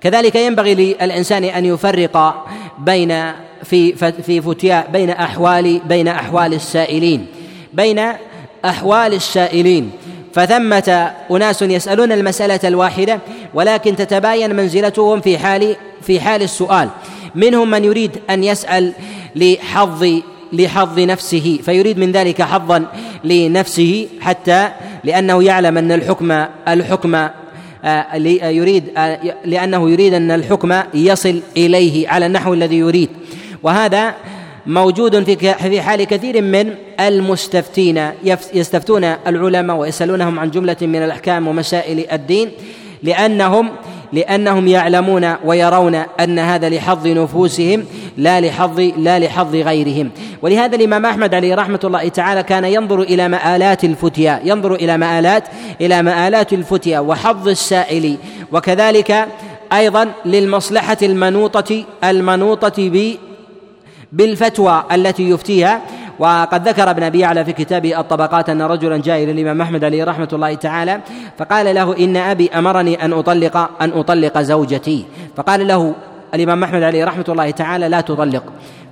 كذلك ينبغي للإنسان أن يفرق بين في في فتيا بين أحوال بين أحوال السائلين. بين أحوال السائلين. فثمة أناس يسألون المسألة الواحدة ولكن تتباين منزلتهم في حال في حال السؤال. منهم من يريد أن يسأل لحظ لحظ نفسه فيريد من ذلك حظا لنفسه حتى لأنه يعلم أن الحكم الحكم آه، يريد آه، لأنه يريد أن الحكم يصل إليه على النحو الذي يريد. وهذا موجود في في حال كثير من المستفتين يستفتون العلماء ويسألونهم عن جملة من الأحكام ومسائل الدين لأنهم لأنهم يعلمون ويرون أن هذا لحظ نفوسهم لا لحظ لا لحظ غيرهم. ولهذا الإمام أحمد عليه رحمة الله تعالى كان ينظر إلى مآلات الفتيا ينظر إلى مآلات إلى مآلات الفتيا وحظ السائل وكذلك أيضا للمصلحة المنوطة المنوطة بالفتوى التي يفتيها. وقد ذكر ابن أبي يعلى في كتابه الطبقات أن رجلا جاء إلى الإمام أحمد عليه رحمة الله تعالى فقال له إن أبي أمرني أن أطلق أن أطلق زوجتي. فقال له الإمام أحمد عليه رحمة الله تعالى لا تطلق.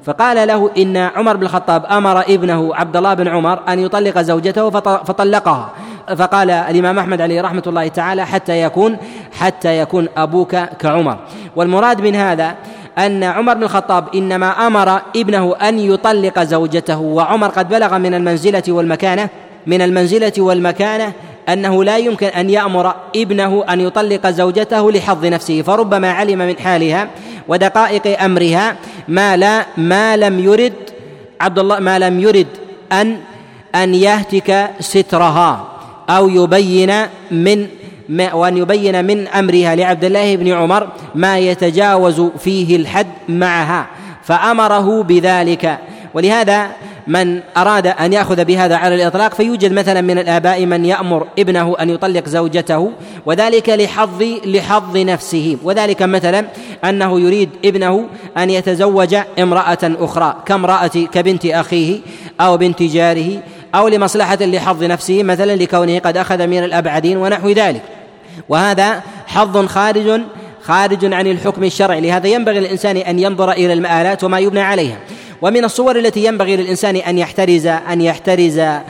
فقال له إن عمر بن الخطاب أمر ابنه عبد الله بن عمر أن يطلق زوجته فطلقها. فقال الإمام أحمد عليه رحمة الله تعالى حتى يكون حتى يكون أبوك كعمر. والمراد من هذا أن عمر بن الخطاب إنما أمر ابنه أن يطلق زوجته وعمر قد بلغ من المنزلة والمكانة من المنزلة والمكانة أنه لا يمكن أن يأمر ابنه أن يطلق زوجته لحظ نفسه فربما علم من حالها ودقائق أمرها ما لا ما لم يرد عبد الله ما لم يرد أن أن يهتك سترها أو يبين من وأن يبين من أمرها لعبد الله بن عمر ما يتجاوز فيه الحد معها فأمره بذلك. ولهذا من أراد أن يأخذ بهذا على الإطلاق فيوجد مثلا من الآباء من يأمر ابنه أن يطلق زوجته وذلك لحظ لحظ نفسه. وذلك مثلا أنه يريد ابنه أن يتزوج امرأة أخرى كامرأة كبنت أخيه أو بنت جاره أو لمصلحة لحظ نفسه مثلا لكونه قد أخذ من الأبعدين ونحو ذلك. وهذا حظ خارج خارج عن الحكم الشرعي. لهذا ينبغي للإنسان أن ينظر إلى المآلات وما يبنى عليها. ومن الصور التي ينبغي للإنسان أن يحترز أن يحترز آه،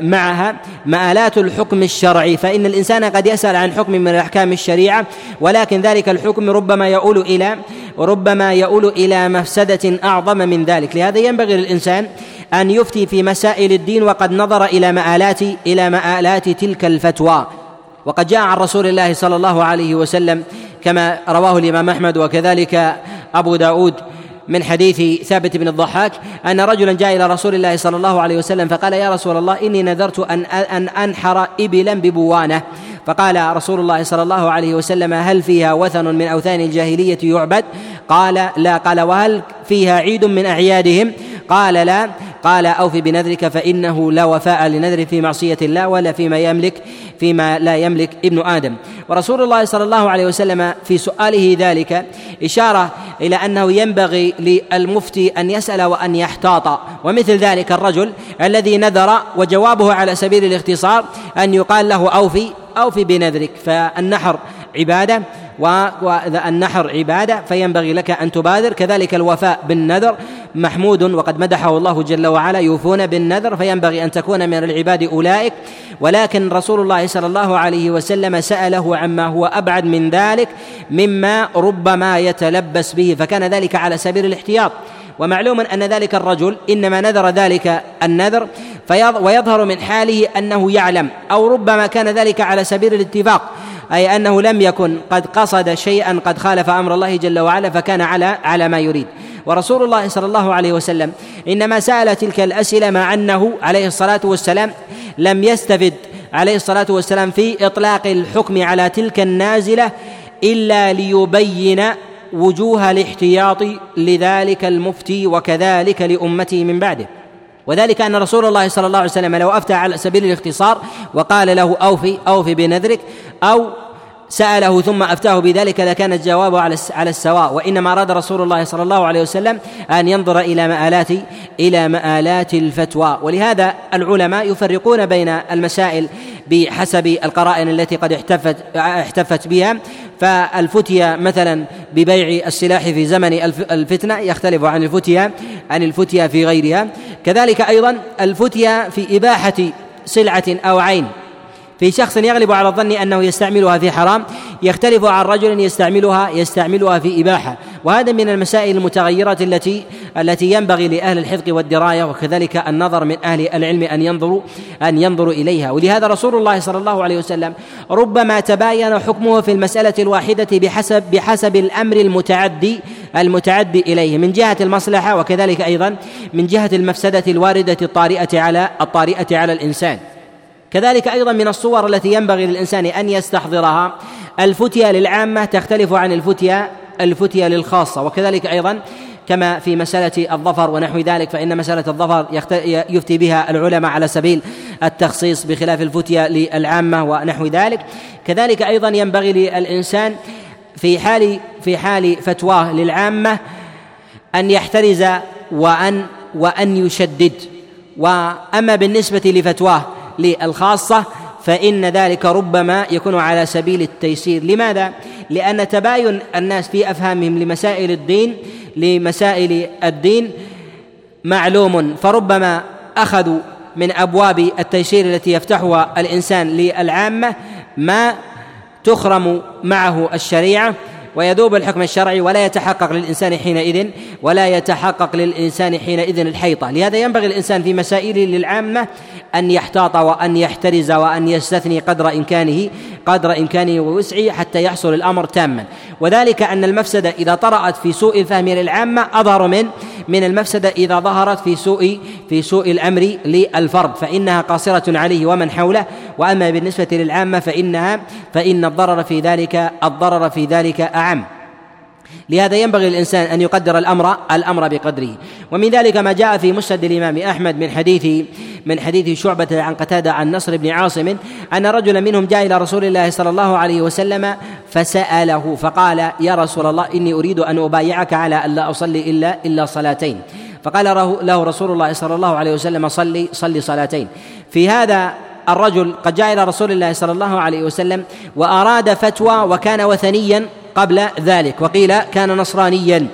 معها مآلات الحكم الشرعي. فإن الإنسان قد يسأل عن حكم من أحكام الشريعة ولكن ذلك الحكم ربما يؤول إلى ربما يؤول إلى مفسدة أعظم من ذلك. لهذا ينبغي للإنسان أن يفتي في مسائل الدين وقد نظر إلى مآلات إلى مآلات تلك الفتوى. وقد جاء عن رسول الله صلى الله عليه وسلم كما رواه الإمام أحمد وكذلك أبو داود من حديث ثابت بن الضحاك أن رجلا جاء إلى رسول الله صلى الله عليه وسلم فقال يا رسول الله إني نذرت أن أن أنحر إبلا ببوانة. فقال رسول الله صلى الله عليه وسلم هل فيها وثن من أوثان الجاهلية يعبد؟ قال لا. قال وهل فيها عيد من أعيادهم؟ قال لا. قال أوف بنذرك فإنه لا وفاء لنذر في معصية الله ولا فيما يملك فيما لا يملك ابن آدم. ورسول الله صلى الله عليه وسلم في سؤاله ذلك إشارة إلى أنه ينبغي للمفتي أن يسأل وأن يحتاط. ومثل ذلك الرجل الذي نذر وجوابه على سبيل الاختصار أن يقال له أوفي أوفي بنذرك. فالنحر عبادة. والنحر عبادة فينبغي لك أن تبادر. كذلك الوفاء بالنذر. محمود وقد مدحه الله جل وعلا يوفون بالنذر فينبغي أن تكون من العباد أولئك. ولكن رسول الله صلى الله عليه وسلم سأله عما هو أبعد من ذلك مما ربما يتلبس به. فكان ذلك على سبيل الاحتياط. ومعلوم أن ذلك الرجل إنما نذر ذلك النذر ويظهر من حاله أنه يعلم أو ربما كان ذلك على سبيل الاتفاق. أي أنه لم يكن قد قصد شيئا قد خالف أمر الله جل وعلا فكان على على ما يريد. ورسول الله صلى الله عليه وسلم إنما سأل تلك الأسئلة مع أنه عليه الصلاة والسلام لم يستفد عليه الصلاة والسلام في إطلاق الحكم على تلك النازلة إلا ليبين وجوه الاحتياط لذلك المفتي وكذلك لأمته من بعده. وذلك أن رسول الله صلى الله عليه وسلم لو أفتى على سبيل الاختصار وقال له أوفي أوفي بنذرك أو سأله ثم أفتاه بذلك لكان الجواب على على السواء. وإنما أراد رسول الله صلى الله عليه وسلم أن ينظر إلى مآلات إلى مآلات الفتوى. ولهذا العلماء يفرقون بين المسائل بحسب القرائن التي قد احتفت احتفت بها. فالفتيا مثلا ببيع السلاح في زمن الفتنة يختلف عن الفتيا عن الفتيا في غيرها. كذلك أيضا الفتيا في إباحة سلعة أو عين. في شخص يغلب على الظن أنه يستعملها في حرام يختلف عن رجل يستعملها يستعملها في إباحة. وهذا من المسائل المتغيره التي التي ينبغي لأهل الحفظ والدراية وكذلك النظر من أهل العلم أن ينظروا أن ينظروا إليها. ولهذا رسول الله صلى الله عليه وسلم ربما تباين حكمه في المسألة الواحدة بحسب بحسب الأمر المتعدي المتعدي إليه. من جهة المصلحة وكذلك أيضا من جهة المفسدة الواردة الطارئة على الطارئة على الإنسان. كذلك أيضا من الصور التي ينبغي للإنسان أن يستحضرها. الفتيا للعامة تختلف عن الفتيا الفتيا للخاصة. وكذلك أيضا كما في مسألة الظفر ونحو ذلك فإن مسألة الظفر يفتي بها العلماء على سبيل التخصيص بخلاف الفتيا للعامة ونحو ذلك. كذلك أيضا ينبغي للإنسان في حال في حال فتواه للعامة أن يحترز وأن وأن يشدد. وأما بالنسبة لفتواه للخاصة فإن ذلك ربما يكون على سبيل التيسير لماذا؟ لأن تباين الناس في أفهامهم لمسائل الدين لمسائل الدين معلوم فربما أخذوا من أبواب التيسير التي يفتحها الإنسان للعامة ما تخرم معه الشريعة ويذوب الحكم الشرعي ولا يتحقق للإنسان حينئذ ولا يتحقق للإنسان حينئذ الحيطة. لهذا ينبغي الإنسان في مسائله للعامة أن يحتاط وأن يحترز وأن يستثني قدر إمكانه قدر إمكانه ووسعه حتى يحصل الأمر تاما. وذلك أن المفسدة إذا طرأت في سوء الفهم للعامة أظهر من من المفسدة إذا ظهرت في سوء في سوء الأمر للفرد فإنها قاصرة عليه ومن حوله. وأما بالنسبة للعامة فإنها فإن الضرر في ذلك الضرر في ذلك أعم. لهذا ينبغي للإنسان أن يقدر الأمر الأمر بقدره. ومن ذلك ما جاء في مسند الإمام أحمد من حديث من حديث شعبة عن قتادة عن نصر بن عاصم أن رجلا منهم جاء إلى رسول الله صلى الله عليه وسلم فسأله فقال يا رسول الله إني أريد أن أبايعك على أن لا أصلي إلا إلا صلاتين. فقال له رسول الله صلى الله عليه وسلم صلي صلي صلاتين. في هذا الرجل قد جاء إلى رسول الله صلى الله عليه وسلم وأراد فتوى وكان وثنيا قبل ذلك. وقيل كان نصرانيا.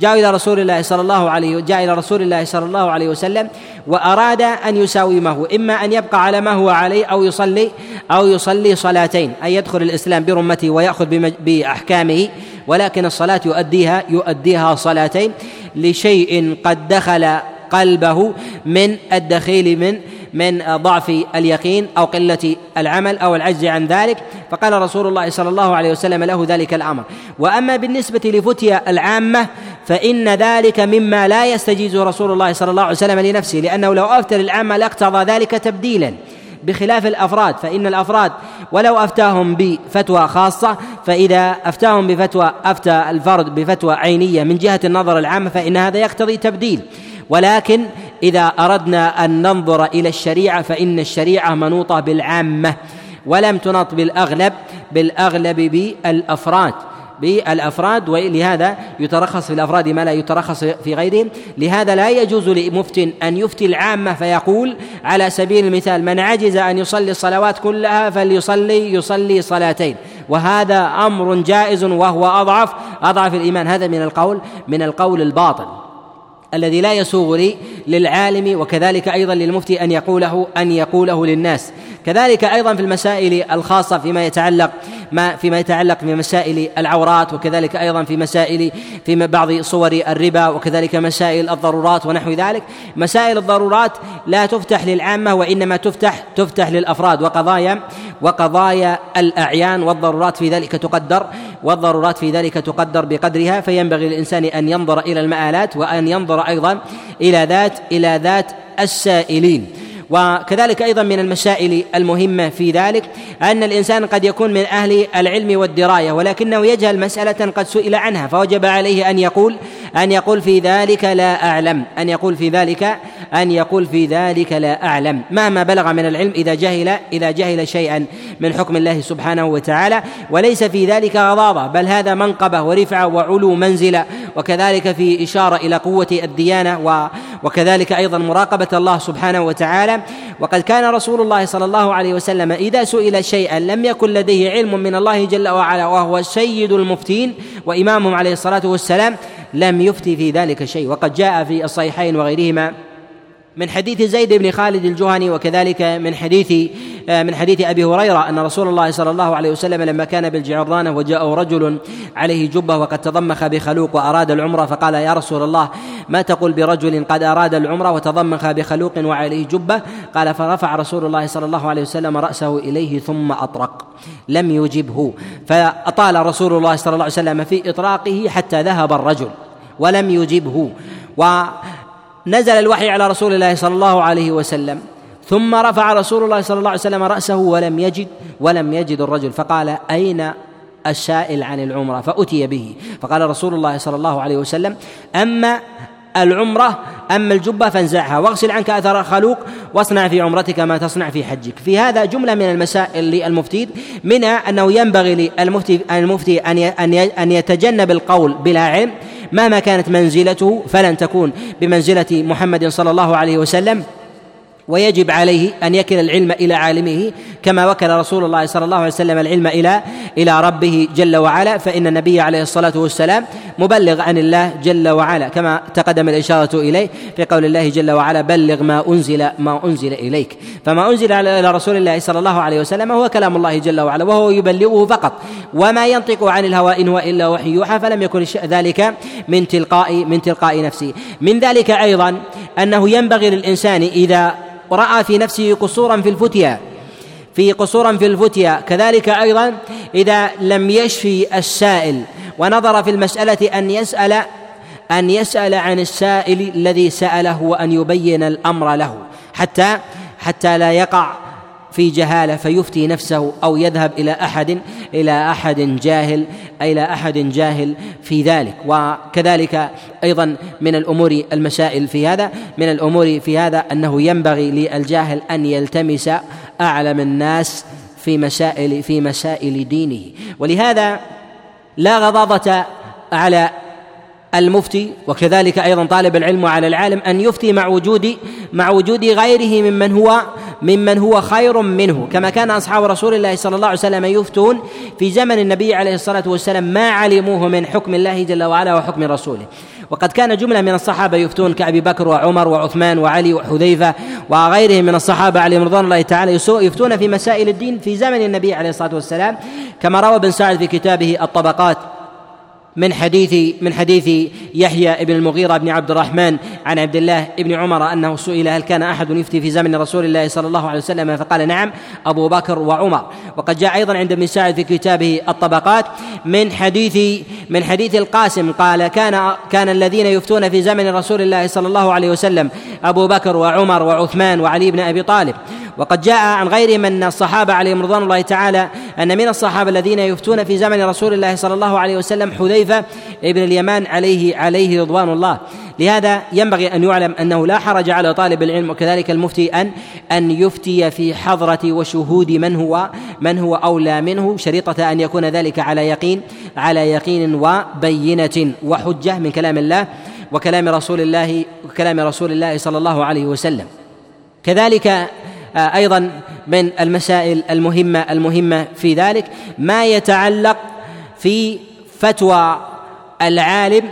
جاء إلى رسول الله صلى الله عليه جاء إلى رسول الله صلى الله عليه وسلم وأراد أن يساومه. إما أن يبقى على ما هو عليه أو يصلي أو يصلي صلاتين. أن يدخل الإسلام برمته ويأخذ بأحكامه. ولكن الصلاة يؤديها يؤديها صلاتين لشيء قد دخل قلبه من الدخيل من من ضعف اليقين أو قلة العمل أو العجز عن ذلك. فقال رسول الله صلى الله عليه وسلم له ذلك الأمر. وأما بالنسبة لفتيا العامة فإن ذلك مما لا يستجيزه رسول الله صلى الله عليه وسلم لنفسه لأنه لو افتى للعامه لاقتضى ذلك تبديلا بخلاف الأفراد. فإن الأفراد ولو أفتاهم بفتوى خاصة فإذا أفتاهم بفتوى أفتى الفرد بفتوى عينية من جهة النظر العامة فإن هذا يقتضي تبديل. ولكن إذا أردنا أن ننظر إلى الشريعة فإن الشريعة منوطة بالعامة ولم تنط بالأغلب بالأغلب بالأفراد بالأفراد ولهذا يترخص في الأفراد ما لا يترخص في غيرهم. لهذا لا يجوز لمفت أن يفتي العامة فيقول على سبيل المثال من عجز أن يصلي الصلوات كلها فليصلي يصلي صلاتين. وهذا أمر جائز وهو أضعف أضعف الإيمان. هذا من القول من القول الباطل. الذي لا يسوغ لي للعالم وكذلك أيضا للمفتي أن يقوله أن يقوله للناس. كذلك أيضا في المسائل الخاصة فيما يتعلق ما فيما يتعلق بمسائل العورات وكذلك أيضا في مسائل في بعض صور الربا وكذلك مسائل الضرورات ونحو ذلك. مسائل الضرورات لا تفتح للعامة وإنما تفتح تفتح للأفراد. وقضايا وقضايا الأعيان والضرورات في ذلك تقدر والضرورات في ذلك تقدر بقدرها. فينبغي للإنسان أن ينظر إلى المآلات وأن ينظر أيضا إلى ذات إلى ذات السائلين. وكذلك أيضا من المسائل المهمة في ذلك أن الإنسان قد يكون من أهل العلم والدراية ولكنه يجهل مسألة قد سئل عنها فوجب عليه أن يقول أن يقول في ذلك لا أعلم أن يقول في ذلك أن يقول في ذلك لا أعلم. مهما بلغ من العلم إذا جهل إذا جهل شيئا من حكم الله سبحانه وتعالى وليس في ذلك غضاضة بل هذا منقبة ورفعة وعلو منزلة وكذلك في إشارة إلى قوة الديانة وكذلك أيضا مراقبة الله سبحانه وتعالى. وقد كان رسول الله صلى الله عليه وسلم إذا سئل شيئا لم يكن لديه علم من الله جل وعلا وهو سيد المفتين وامامهم عليه الصلاة والسلام لم يفتي في ذلك شيء. وقد جاء في الصحيحين وغيرهما من حديث زيد بن خالد الجهني وكذلك من حديث من حديث أبي هريرة أن رسول الله صلى الله عليه وسلم لما كان بالجعرانه وجاءه رجل عليه جبة وقد تضمخ بخلوق وأراد العمرة فقال يا رسول الله ما تقول برجل قد أراد العمرة وتضمخ بخلوق وعليه جبة؟ قال فرفع رسول الله صلى الله عليه وسلم رأسه إليه ثم أطرق لم يجبه. فأطال رسول الله صلى الله عليه وسلم في إطراقه حتى ذهب الرجل ولم يجبه. ونزل الوحي على رسول الله صلى الله عليه وسلم. ثم رفع رسول الله صلى الله عليه وسلم رأسه ولم يجد ولم يجد الرجل. فقال أين السائل عن العمرة؟ فأتي به. فقال رسول الله صلى الله عليه وسلم أما العمرة أما الجبة فانزعها. واغسل عنك أثر الخلوق واصنع في عمرتك ما تصنع في حجك. في هذا جملة من المسائل للمفتي منها أنه ينبغي للمفتي المفتي أن يتجنب القول بلا علم. مهما كانت منزلته فلن تكون بمنزلة محمد صلى الله عليه وسلم. ويجب عليه أن يكل العلم إلى عالمه كما وكل رسول الله صلى الله عليه وسلم العلم إلى إلى ربه جل وعلا فإن النبي عليه الصلاة والسلام مبلغ عن الله جل وعلا كما تقدم الإشارة إليه في قول الله جل وعلا بلغ ما أنزل ما أنزل إليك. فما أنزل إلى رسول الله صلى الله عليه وسلم هو كلام الله جل وعلا وهو يبلغه فقط. وما ينطق عن الهوى إن هو إلا وحي يوحى فلم يكن ذلك من تلقاء من تلقاء نفسه. من ذلك أيضا أنه ينبغي للإنسان إذا رأى في نفسه قصورا في الفتيا في قصورا في الفتيا كذلك أيضا إذا لم يشفي السائل ونظر في المسألة أن يسأل أن يسأل عن السائل الذي سأله وأن يبين الأمر له حتى حتى لا يقع في جهالة فيفتي نفسه أو يذهب إلى أحد إلى أحد جاهل إلى أحد جاهل في ذلك. وكذلك أيضا من الأمور المسائل في هذا من الأمور في هذا أنه ينبغي للجاهل أن يلتمس أعلم الناس في مسائل في مسائل دينه. ولهذا لا غضاضة على المفتي وكذلك أيضا طالب العلم وعلى العالم أن يفتي مع وجود مع وجود غيره ممن هو ممن هو خير منه. كما كان أصحاب رسول الله صلى الله عليه وسلم يفتون في زمن النبي عليه الصلاة والسلام ما علموه من حكم الله جل وعلا وحكم رسوله. وقد كان جملة من الصحابة يفتون كأبي بكر وعمر وعثمان وعلي وحذيفة وغيرهم من الصحابة عليهم رضوان الله تعالى يفتون في مسائل الدين في زمن النبي عليه الصلاة والسلام. كما روى بن سعد في كتابه الطبقات من حديث من حديث يحيى بن المغيرة بن عبد الرحمن عن عبد الله بن عمر أنه سئل هل كان أحد يفتي في زمن رسول الله صلى الله عليه وسلم؟ فقال نعم أبو بكر وعمر. وقد جاء أيضا عند ابن سعد في كتابه الطبقات من حديث من حديث القاسم قال كان كان الذين يفتون في زمن رسول الله صلى الله عليه وسلم أبو بكر وعمر وعثمان وعلي بن أبي طالب وقد جاء عن غير من الصحابة عليهم رضوان الله تعالى أن من الصحابة الذين يفتون في زمن رسول الله صلى الله عليه وسلم حذيفة ابن اليمان عليه عليه رضوان الله. لهذا ينبغي أن يعلم أنه لا حرج على طالب العلم وكذلك المفتي أن أن يفتي في حضرة وشهود من هو من هو أولى منه شريطة أن يكون ذلك على يقين على يقين وبينة وحجة من كلام الله وكلام رسول الله وكلام رسول الله صلى الله عليه وسلم. كذلك أيضا من المسائل المهمه المهمة في ذلك. ما يتعلق في فتوى العالم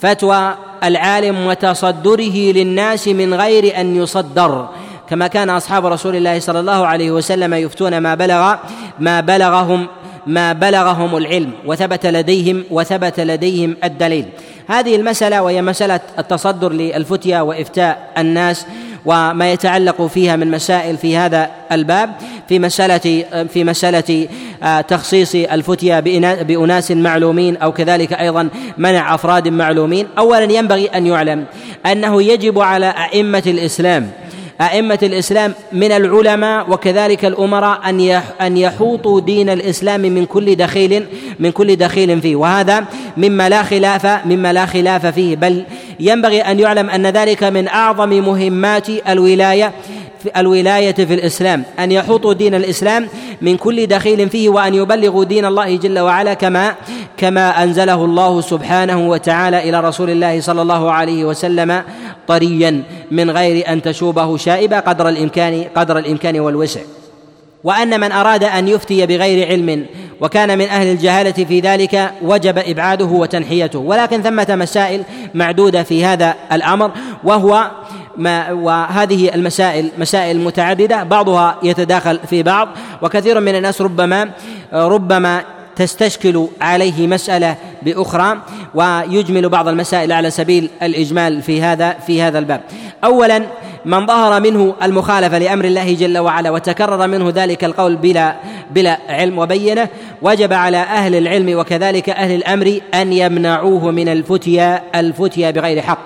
فتوى العالم وتصدره للناس من غير أن يصدر. كما كان أصحاب رسول الله صلى الله عليه وسلم يفتون ما بلغ ما بلغهم ما بلغهم العلم وثبت لديهم وثبت لديهم الدليل. هذه المسألة وهي مسألة التصدر للفتيا وإفتاء الناس وما يتعلق فيها من مسائل في هذا الباب في مسألة في مسألة آه، تخصيص الفتيا بأناس معلومين أو كذلك أيضا منع أفراد معلومين. أولا ينبغي أن يعلم أنه يجب على أئمة الإسلام أئمة الإسلام من العلماء وكذلك الأمراء أن أن يحوطوا دين الإسلام من كل دخيل من كل دخيل فيه. وهذا مما لا خلاف مما لا خلاف فيه. بل ينبغي أن يعلم أن ذلك من أعظم مهمات الولاية الولاية في الإسلام أن يحوطوا دين الإسلام من كل دخيل فيه وأن يبلغوا دين الله جل وعلا كما كما أنزله الله سبحانه وتعالى إلى رسول الله صلى الله عليه وسلم طريا من غير أن تشوبه شائبة قدر الإمكان قدر الإمكان والوسع. وأن من أراد أن يفتي بغير علم وكان من أهل الجهالة في ذلك وجب إبعاده وتنحيته. ولكن ثمة مسائل معدودة في هذا الأمر وهو ما وهذه المسائل مسائل متعددة بعضها يتداخل في بعض وكثير من الناس ربما ربما تستشكل عليه مسألة بأخرى ويجمل بعض المسائل على سبيل الإجمال في هذا في هذا الباب. أولا من ظهر منه المخالفة لأمر الله جل وعلا وتكرر منه ذلك القول بلا بلا علم وبينة وجب على أهل العلم وكذلك أهل الأمر أن يمنعوه من الفتيا الفتيا بغير حق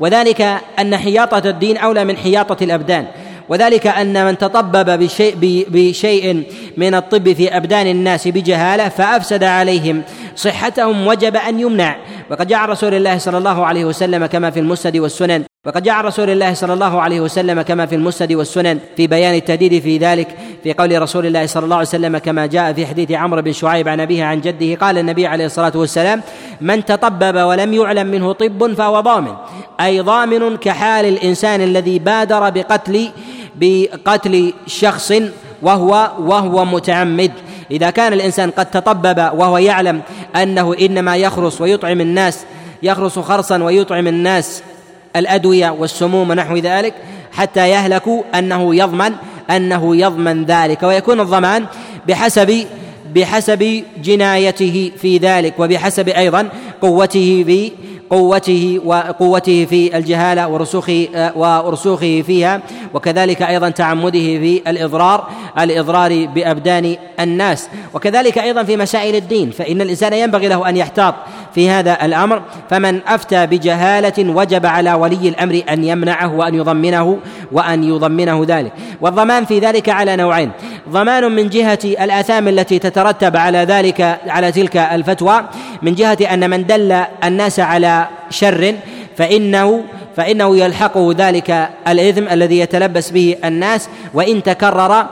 وذلك أن حياطة الدين أولى من حياطة الأبدان. وذلك أن من تطبب بشيء, بشيء من الطب في أبدان الناس بجهالة فأفسد عليهم صحتهم وجب أن يمنع. وقد جاء رسول الله صلى الله عليه وسلم كما في المسند والسنن. وقد جاء رسول الله صلى الله عليه وسلم كما في المسند والسنن في بيان التهديد في ذلك. في قول رسول الله صلى الله عليه وسلم كما جاء في حديث عمرو بن شعيب عن أبيه عن جده قال النبي عليه الصلاة والسلام من تطبب ولم يعلم منه طب فهو ضامن أي ضامن كحال الإنسان الذي بادر بقتل بقتل شخص وهو وهو متعمد. إذا كان الإنسان قد تطبب وهو يعلم أنه إنما يخرص ويطعم الناس يخرص خرصا ويطعم الناس الأدوية والسموم ونحو ذلك حتى يهلكوا أنه يضمن أنه يضمن ذلك ويكون الضمان بحسب بحسب جنايته في ذلك وبحسب أيضا قوته في قوته وقوته في الجهالة ورسوخه ورسوخه فيها وكذلك أيضا تعمده في الإضرار الإضرار بأبدان الناس. وكذلك أيضا في مسائل الدين فإن الإنسان ينبغي له أن يحتاط في هذا الأمر. فمن أفتى بجهالة وجب على ولي الأمر أن يمنعه وأن يضمنه وأن يضمنه ذلك. والضمان في ذلك على نوعين. ضمان من جهة الآثام التي تترتب على ذلك على تلك الفتوى من جهة أن من دل الناس على شر فانه فإنه يلحقه ذلك الاثم الذي يتلبس به الناس وإن تكرر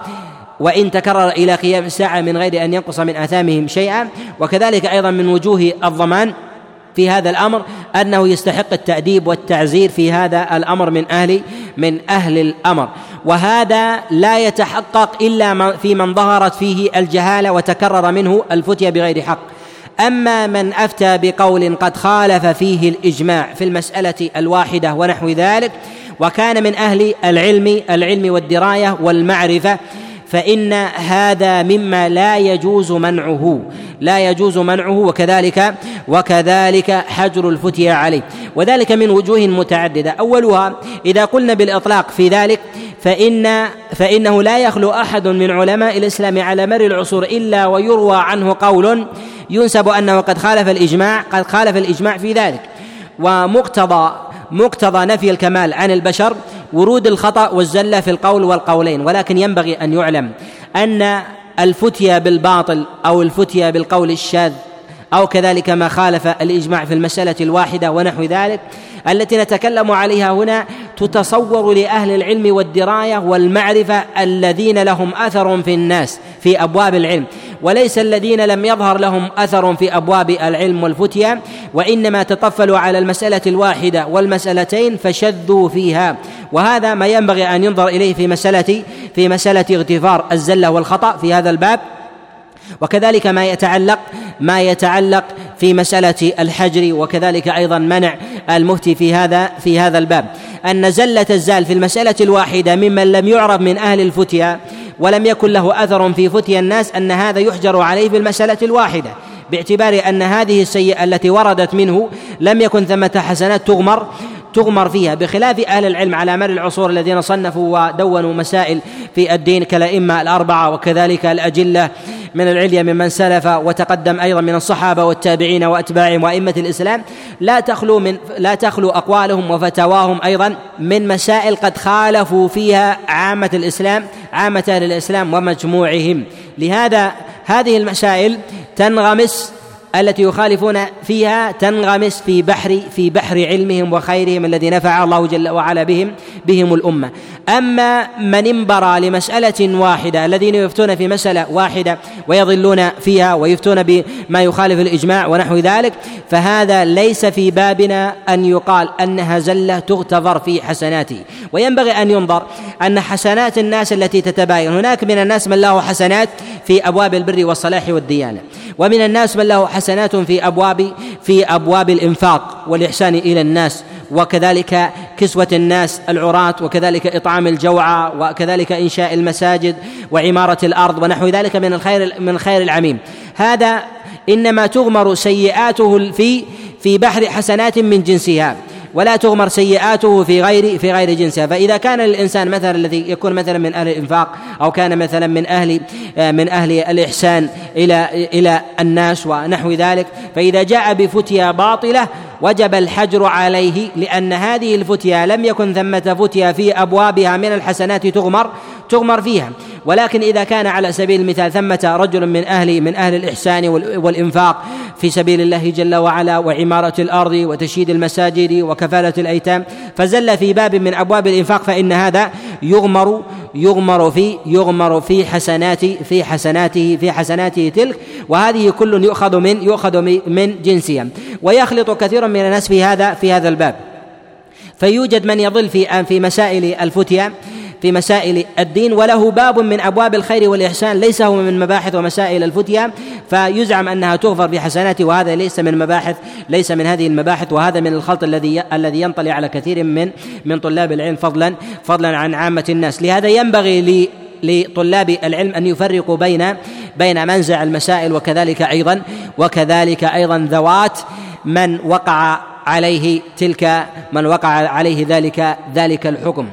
وإن تكرر إلى قيام الساعة من غير أن ينقص من آثامهم شيئا. وكذلك أيضا من وجوه الضمان في هذا الأمر أنه يستحق التأديب والتعزير في هذا الأمر من أهل من أهل الأمر. وهذا لا يتحقق إلا في من ظهرت فيه الجهالة وتكرر منه الفتيا بغير حق. أما من أفتى بقول قد خالف فيه الإجماع في المسألة الواحدة ونحو ذلك وكان من أهل العلم العلم والدراية والمعرفة فإن هذا مما لا يجوز منعه لا يجوز منعه وكذلك وكذلك حجر الفتيا عليه. وذلك من وجوه متعددة. أولها إذا قلنا بالإطلاق في ذلك فإن فإنه لا يخلو أحد من علماء الإسلام على مر العصور إلا ويروى عنه قول ينسب أنه قد خالف الإجماع قد خالف الإجماع في ذلك. ومقتضى مقتضى نفي الكمال عن البشر ورود الخطأ والزلة في القول والقولين ولكن ينبغي أن يعلم أن الفتيا بالباطل أو الفتيا بالقول الشاذ أو كذلك ما خالف الإجماع في المسألة الواحدة ونحو ذلك التي نتكلم عليها هنا تتصور لأهل العلم والدراية والمعرفة الذين لهم أثر في الناس في أبواب العلم. وليس الذين لم يظهر لهم أثر في أبواب العلم والفتيا وإنما تطفلوا على المسألة الواحدة والمسألتين فشذوا فيها. وهذا ما ينبغي أن ينظر إليه في مسألة في مسألة اغتفار الزلة والخطأ في هذا الباب. وكذلك ما يتعلق ما يتعلق في مسألة الحجر وكذلك أيضا منع المفتي في هذا في هذا الباب. أن زلة الزال في المسألة الواحدة ممن لم يعرف من أهل الفتيا ولم يكن له أثر في فتي الناس أن هذا يحجر عليه بالمساله الواحدة باعتبار أن هذه السيئة التي وردت منه لم يكن ثمة حسنات تغمر تغمر فيها بخلاف أهل العلم على مر العصور الذين صنفوا ودونوا مسائل في الدين كالأئمة الأربعة وكذلك الأجلة من العليا ممن سلف وتقدم أيضا من الصحابة والتابعين وأتباعهم وأئمة الإسلام. لا تخلو من لا تخلو أقوالهم وفتواهم أيضا من مسائل قد خالفوا فيها عامة الإسلام عامة أهل الإسلام ومجموعهم. لهذا هذه المسائل تنغمس التي يخالفون فيها تنغمس في بحر في بحر علمهم وخيرهم الذي نفع الله جل وعلا بهم بهم الأمة. أما من انبرى لمسألة واحدة الذين يفتون في مسألة واحدة ويضلون فيها ويفتون بما يخالف الإجماع ونحو ذلك فهذا ليس في بابنا أن يقال أنها زلة تغتفر في حسناته. وينبغي أن ينظر أن حسنات الناس التي تتباين. هناك من الناس من له حسنات في أبواب البر والصلاح والديانة ومن الناس من له حسنات في ابواب في أبواب الإنفاق والإحسان إلى الناس. وكذلك كسوة الناس العراة وكذلك إطعام الجوعى وكذلك إنشاء المساجد وعمارة الأرض ونحو ذلك من الخير من الخير العميم. هذا إنما تغمر سيئاته في في بحر حسنات من جنسها. ولا تغمر سيئاته في غير في غير جنسها. فإذا كان الإنسان مثلا الذي يكون مثلا من أهل الإنفاق أو كان مثلا من أهل من أهل الإحسان إلى إلى الناس ونحو ذلك فإذا جاء بفتيا باطلة وجب الحجر عليه لأن هذه الفتيا لم يكن ثمة فتيا في أبوابها من الحسنات تغمر تغمر فيها. ولكن إذا كان على سبيل المثال ثمة رجل من أهل من أهل الإحسان والإنفاق في سبيل الله جل وعلا وعمارة الأرض وتشييد المساجد وكفالة الأيتام فزل في باب من أبواب الإنفاق فإن هذا يغمر يغمر في يغمر في حسنات في حسناته في حسناته تلك وهذه كل يؤخذ من يؤخذ من جنسها. ويخلط كثير من الناس في هذا في هذا الباب. فيوجد من يضل في في مسائل الفتيا في مسائل الدين وله باب من أبواب الخير والإحسان ليس هو من مباحث ومسائل الفتيا. فيزعم أنها تغفر في حسناته وهذا ليس من مباحث ليس من هذه المباحث وهذا من الخلط الذي الذي ينطلي على كثير من من طلاب العلم فضلا فضلا عن عامة الناس. لهذا ينبغي لطلاب العلم أن يفرقوا بين بين منزع المسائل وكذلك أيضا وكذلك أيضا ذوات من وقع عليه تلك من وقع عليه ذلك ذلك الحكم.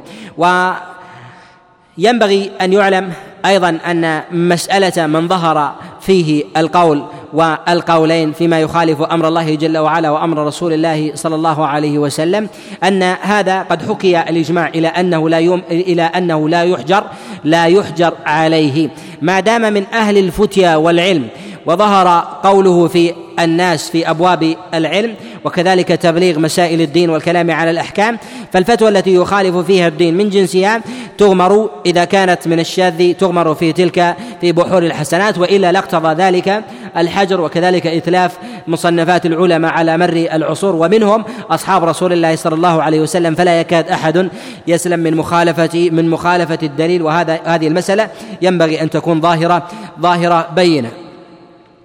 وينبغي أن يعلم أيضا أن مسألة من ظهر فيه القول والقولين فيما يخالف أمر الله جل وعلا وأمر رسول الله صلى الله عليه وسلم أن هذا قد حكي الإجماع إلى أنه لا يوم إلى أنه لا يحجر لا يحجر عليه. ما دام من أهل الفتيا والعلم وظهر قوله في الناس في أبواب العلم وكذلك تبليغ مسائل الدين والكلام على الأحكام. فالفتوى التي يخالف فيها الدين من جنسها تغمر إذا كانت من الشاذ تغمر في تلك في بحور الحسنات وإلا لاقتضى ذلك الحجر وكذلك إتلاف مصنفات العلماء على مر العصور. ومنهم أصحاب رسول الله صلى الله عليه وسلم فلا يكاد أحد يسلم من مخالفة من مخالفة الدليل. وهذا هذه المسألة ينبغي أن تكون ظاهرة ظاهرة بينة.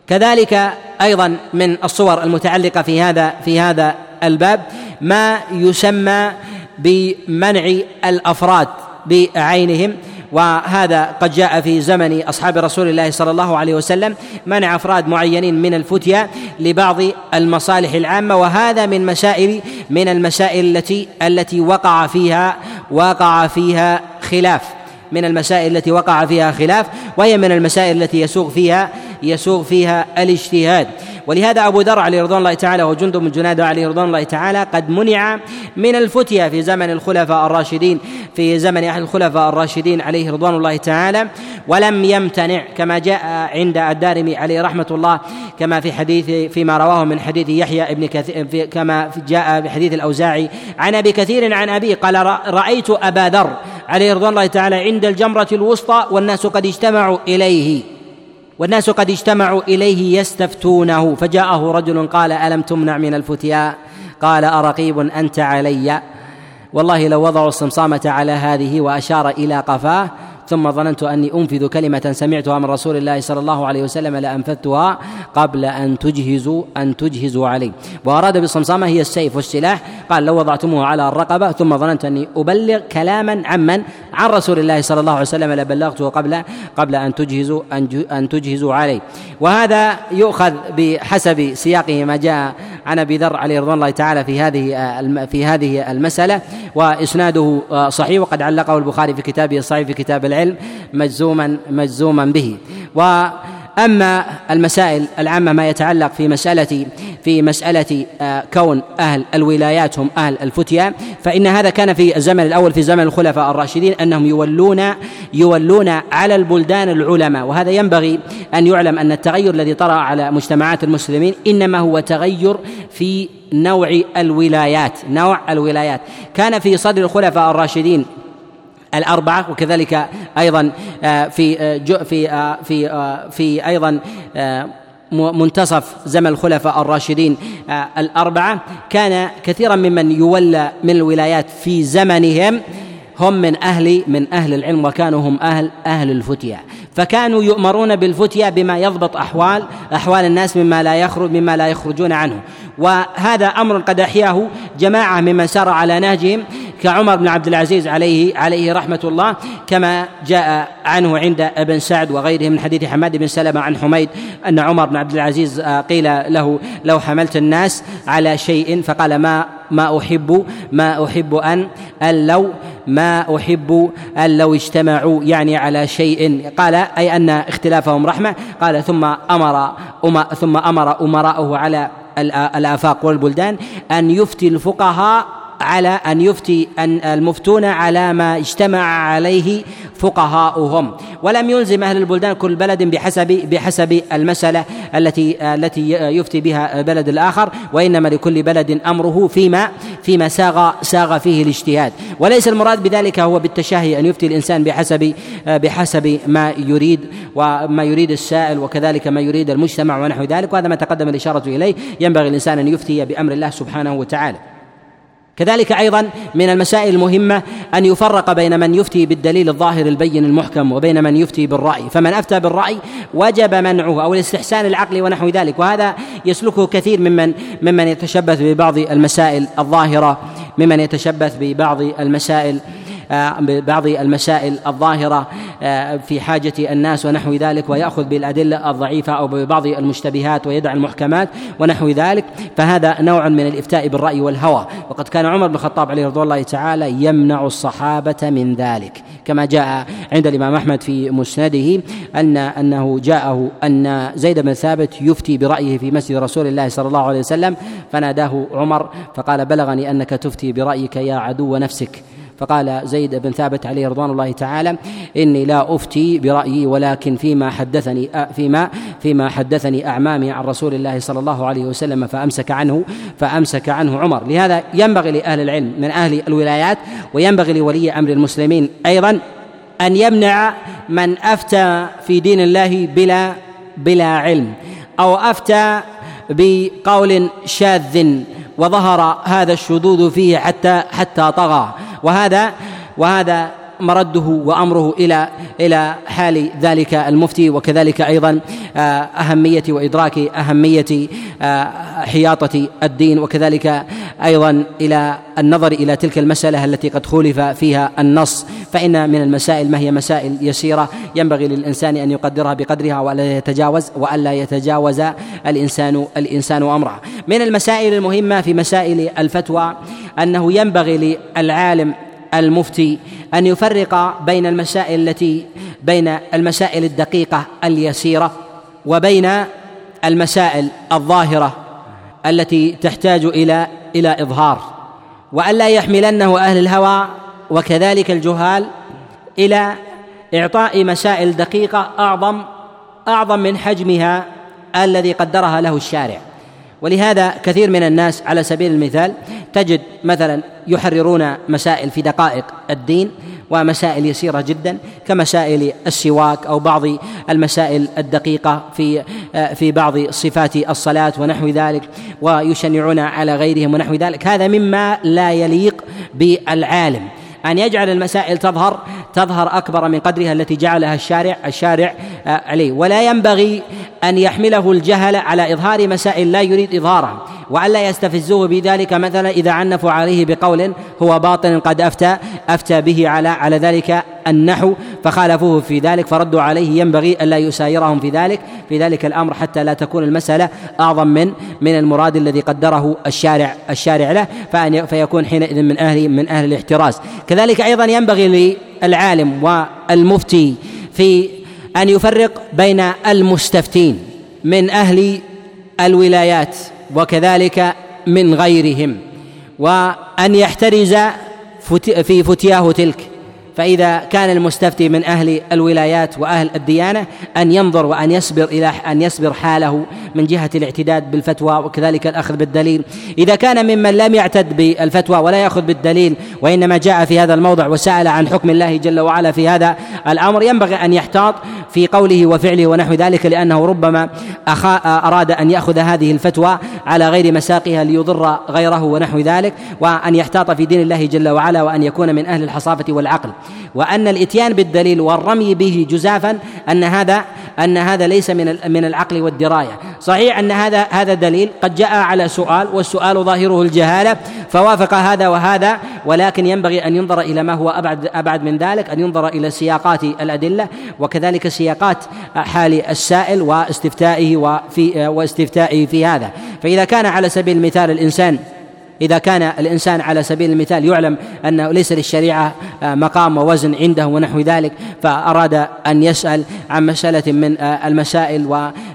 كذلك أيضا من الصور المتعلقة في هذا في هذا الباب ما يسمى بمنع الأفراد بعينهم وهذا قد جاء في زمن أصحاب رسول الله صلى الله عليه وسلم منع أفراد معينين من الفتيا لبعض المصالح العامة وهذا من مسائل من المسائل التي التي وقع فيها وقع فيها خلاف من المسائل التي وقع فيها خلاف وهي من المسائل التي يسوغ فيها يسوغ فيها الاجتهاد. ولهذا أبو ذر عليه رضوان الله تعالى وجند من جنادة عليه رضوان الله تعالى قد منع من الفتيا في زمن الخلفاء الراشدين في زمن أحد الخلفاء الراشدين عليه رضوان الله تعالى ولم يمتنع كما جاء عند الدارمي عليه رحمة الله كما في حديث فيما رواه من حديث يحيى ابن كثير كما جاء في حديث الأوزاعي عن أبي كثير عن أبي قال رأيت أبا ذر عليه رضوان الله تعالى عند الجمرة الوسطى والناس قد اجتمعوا إليه. والناس قد اجتمعوا إليه يستفتونه. فجاءه رجل قال ألم تمنع من الفتيا؟ قال أرقيب أنت علي. والله لو وضعوا الصمصامة على هذه وأشار إلى قفاه ثم ظننت أني أنفذ كلمة سمعتها من رسول الله صلى الله عليه وسلم لأنفذتها قبل أن تجهزوا أن تجهزوا علي. وأراد بالصمصامة هي السيف والسلاح. قال لو وضعتموه على الرقبة ثم ظننت أني أبلغ كلاما عمن عن رسول الله صلى الله عليه وسلم لبلغته قبل قبل أن تجهزوا أن تجهزوا علي وهذا يؤخذ بحسب سياقه ما جاء عن أبي ذر عليه رضوان الله تعالى في هذه في هذه المسألة وإسناده صحيح وقد علقه البخاري في كتابه الصحيح في كتاب العلم مجزوما مجزوما به. و أما المسائل العامة ما يتعلق في مساله في مسألة آه، كون أهل الولايات هم أهل الفتيا فإن هذا كان في الزمن الأول في زمن الخلفاء الراشدين أنهم يولون يولون على البلدان العلماء. وهذا ينبغي أن يعلم أن التغير الذي طرأ على مجتمعات المسلمين إنما هو تغير في نوع الولايات نوع الولايات. كان في صدر الخلفاء الراشدين الأربعة وكذلك أيضا آه، في آه، في آه، في في أيضا منتصف زمن الخلفاء الراشدين الأربعة. كان كثيرا ممن يولى من الولايات في زمنهم هم من أهل من أهل العلم وكانوا هم أهل أهل الفتيا. فكانوا يؤمرون بالفتيا بما يضبط أحوال أحوال الناس مما لا يخرج مما لا يخرجون عنه. وهذا أمر قد أحياه جماعة ممن سار على نهجهم. كعمر بن عبد العزيز عليه عليه رحمة الله كما جاء عنه عند ابن سعد وغيره من حديث حماد بن سلمة عن حميد أن عمر بن عبد العزيز قيل له لو حملت الناس على شيء فقال ما ما أحب ما أحب أن أن لو ما أحب أن لو اجتمعوا يعني على شيء. قال أي أن اختلافهم رحمة. قال ثم أمر ثم أمر أمراءه على الآفاق والبلدان أن يفتي الفقهاء على أن يفتي أن المفتون على ما اجتمع عليه فقهاؤهم. ولم يلزم أهل البلدان كل بلد بحسب بحسب المسألة التي التي يفتي بها البلد الآخر وإنما لكل بلد أمره فيما فيما ساغ ساغ فيه الاجتهاد. وليس المراد بذلك هو بالتشهي أن يفتي الإنسان بحسب بحسب ما يريد وما يريد السائل وكذلك ما يريد المجتمع ونحو ذلك وهذا ما تقدم الإشارة إليه. ينبغي الإنسان أن يفتي بأمر الله سبحانه وتعالى. كذلك أيضا من المسائل المهمة أن يفرق بين من يفتي بالدليل الظاهر البين المحكم وبين من يفتي بالرأي. فمن أفتى بالرأي وجب منعه أو الاستحسان العقلي ونحو ذلك وهذا يسلكه كثير ممن ممن يتشبث ببعض المسائل الظاهرة ممن يتشبث ببعض المسائل ببعض المسائل الظاهرة آه، في حاجة الناس ونحو ذلك ويأخذ بالأدلة الضعيفة أو ببعض المشتبهات ويدع المحكمات ونحو ذلك. فهذا نوع من الإفتاء بالرأي والهوى. وقد كان عمر بن الخطاب عليه رضوان الله تعالى يمنع الصحابة من ذلك كما جاء عند الإمام أحمد في مسنده أن أنه جاءه أن زيد بن ثابت يفتي برأيه في مسجد رسول الله صلى الله عليه وسلم فناداه عمر فقال بلغني أنك تفتي برأيك يا عدو نفسك. فقال زيد بن ثابت عليه رضوان الله تعالى إني لا أفتي برأيي ولكن فيما حدثني فيما فيما حدثني أعمامي عن رسول الله صلى الله عليه وسلم فأمسك عنه فأمسك عنه عمر. لهذا ينبغي لأهل العلم من أهل الولايات وينبغي لولي أمر المسلمين أيضا أن يمنع من أفتى في دين الله بلا بلا علم أو أفتى بقول شاذ وظهر هذا الشذوذ فيه حتى حتى طغى. وهذا وهذا مرده وأمره إلى إلى حال ذلك المفتي وكذلك أيضا آه، أهمية وإدراك أهمية آه، حياطة الدين وكذلك أيضا إلى النظر إلى تلك المسألة التي قد خولف فيها النص. فإن من المسائل ما هي مسائل يسيرة ينبغي للإنسان أن يقدرها بقدرها وألا يتجاوز وألا يتجاوز الإنسان الإنسان أمره. من المسائل المهمة في مسائل الفتوى أنه ينبغي للعالم المفتي أن يفرق بين المسائل التي بين المسائل الدقيقة اليسيرة وبين المسائل الظاهرة التي تحتاج إلى إلى إظهار والا يحملنه أهل الهوى وكذلك الجهال إلى إعطاء مسائل دقيقة أعظم أعظم من حجمها الذي قدرها له الشارع. ولهذا كثير من الناس على سبيل المثال تجد مثلا يحررون مسائل في دقائق الدين ومسائل يسيرة جدا كمسائل السواك أو بعض المسائل الدقيقة في في بعض صفات الصلاة ونحو ذلك ويشنعون على غيرهم ونحو ذلك. هذا مما لا يليق بالعالم. أن يجعل المسائل تظهر تظهر أكبر من قدرها التي جعلها الشارع الشارع آه، عليه. ولا ينبغي أن يحمله الجهل على إظهار مسائل لا يريد إظهارها. وألا يستفزوه بذلك مثلا إذا عنفوا عليه بقول هو باطل قد أفتى أفتى به على على ذلك النحو فخالفوه في ذلك فردوا عليه ينبغي ألا يسايرهم في ذلك في ذلك الأمر حتى لا تكون المسألة أعظم من من المراد الذي قدره الشارع الشارع له فأن فيكون حينئذ من أهل من أهل الاحتراز. كذلك أيضا ينبغي للعالم والمفتي في أن يفرق بين المستفتين من أهل الولايات. وكذلك من غيرهم. وأن يحترز في فتياه تلك. فإذا كان المستفتي من أهل الولايات وأهل الديانة أن ينظر وأن يصبر إلى أن يصبر حاله من جهة الاعتداد بالفتوى وكذلك الأخذ بالدليل. إذا كان ممن لم يعتد بالفتوى ولا يأخذ بالدليل وإنما جاء في هذا الموضع وسأل عن حكم الله جل وعلا في هذا الأمر ينبغي أن يحتاط في قوله وفعله ونحو ذلك لأنه ربما أخا أراد أن يأخذ هذه الفتوى على غير مساقها ليضر غيره ونحو ذلك وأن يحتاط في دين الله جل وعلا وأن يكون من أهل الحصافة والعقل. وأن الإتيان بالدليل والرمي به جزافا أن هذا أن هذا ليس من من العقل والدراية. صحيح أن هذا هذا دليل. قد جاء على سؤال والسؤال ظاهره الجهالة. فوافق هذا وهذا ولكن ينبغي أن ينظر إلى ما هو أبعد أبعد من ذلك أن ينظر إلى سياقات الأدلة. وكذلك سياقات حال السائل واستفتائه وفي واستفتائه في هذا. فإذا كان على سبيل المثال الإنسان إذا كان الإنسان على سبيل المثال يعلم أنه ليس للشريعة آه، مقام ووزن عنده ونحو ذلك فأراد أن يسأل عن مسألة من آه، المسائل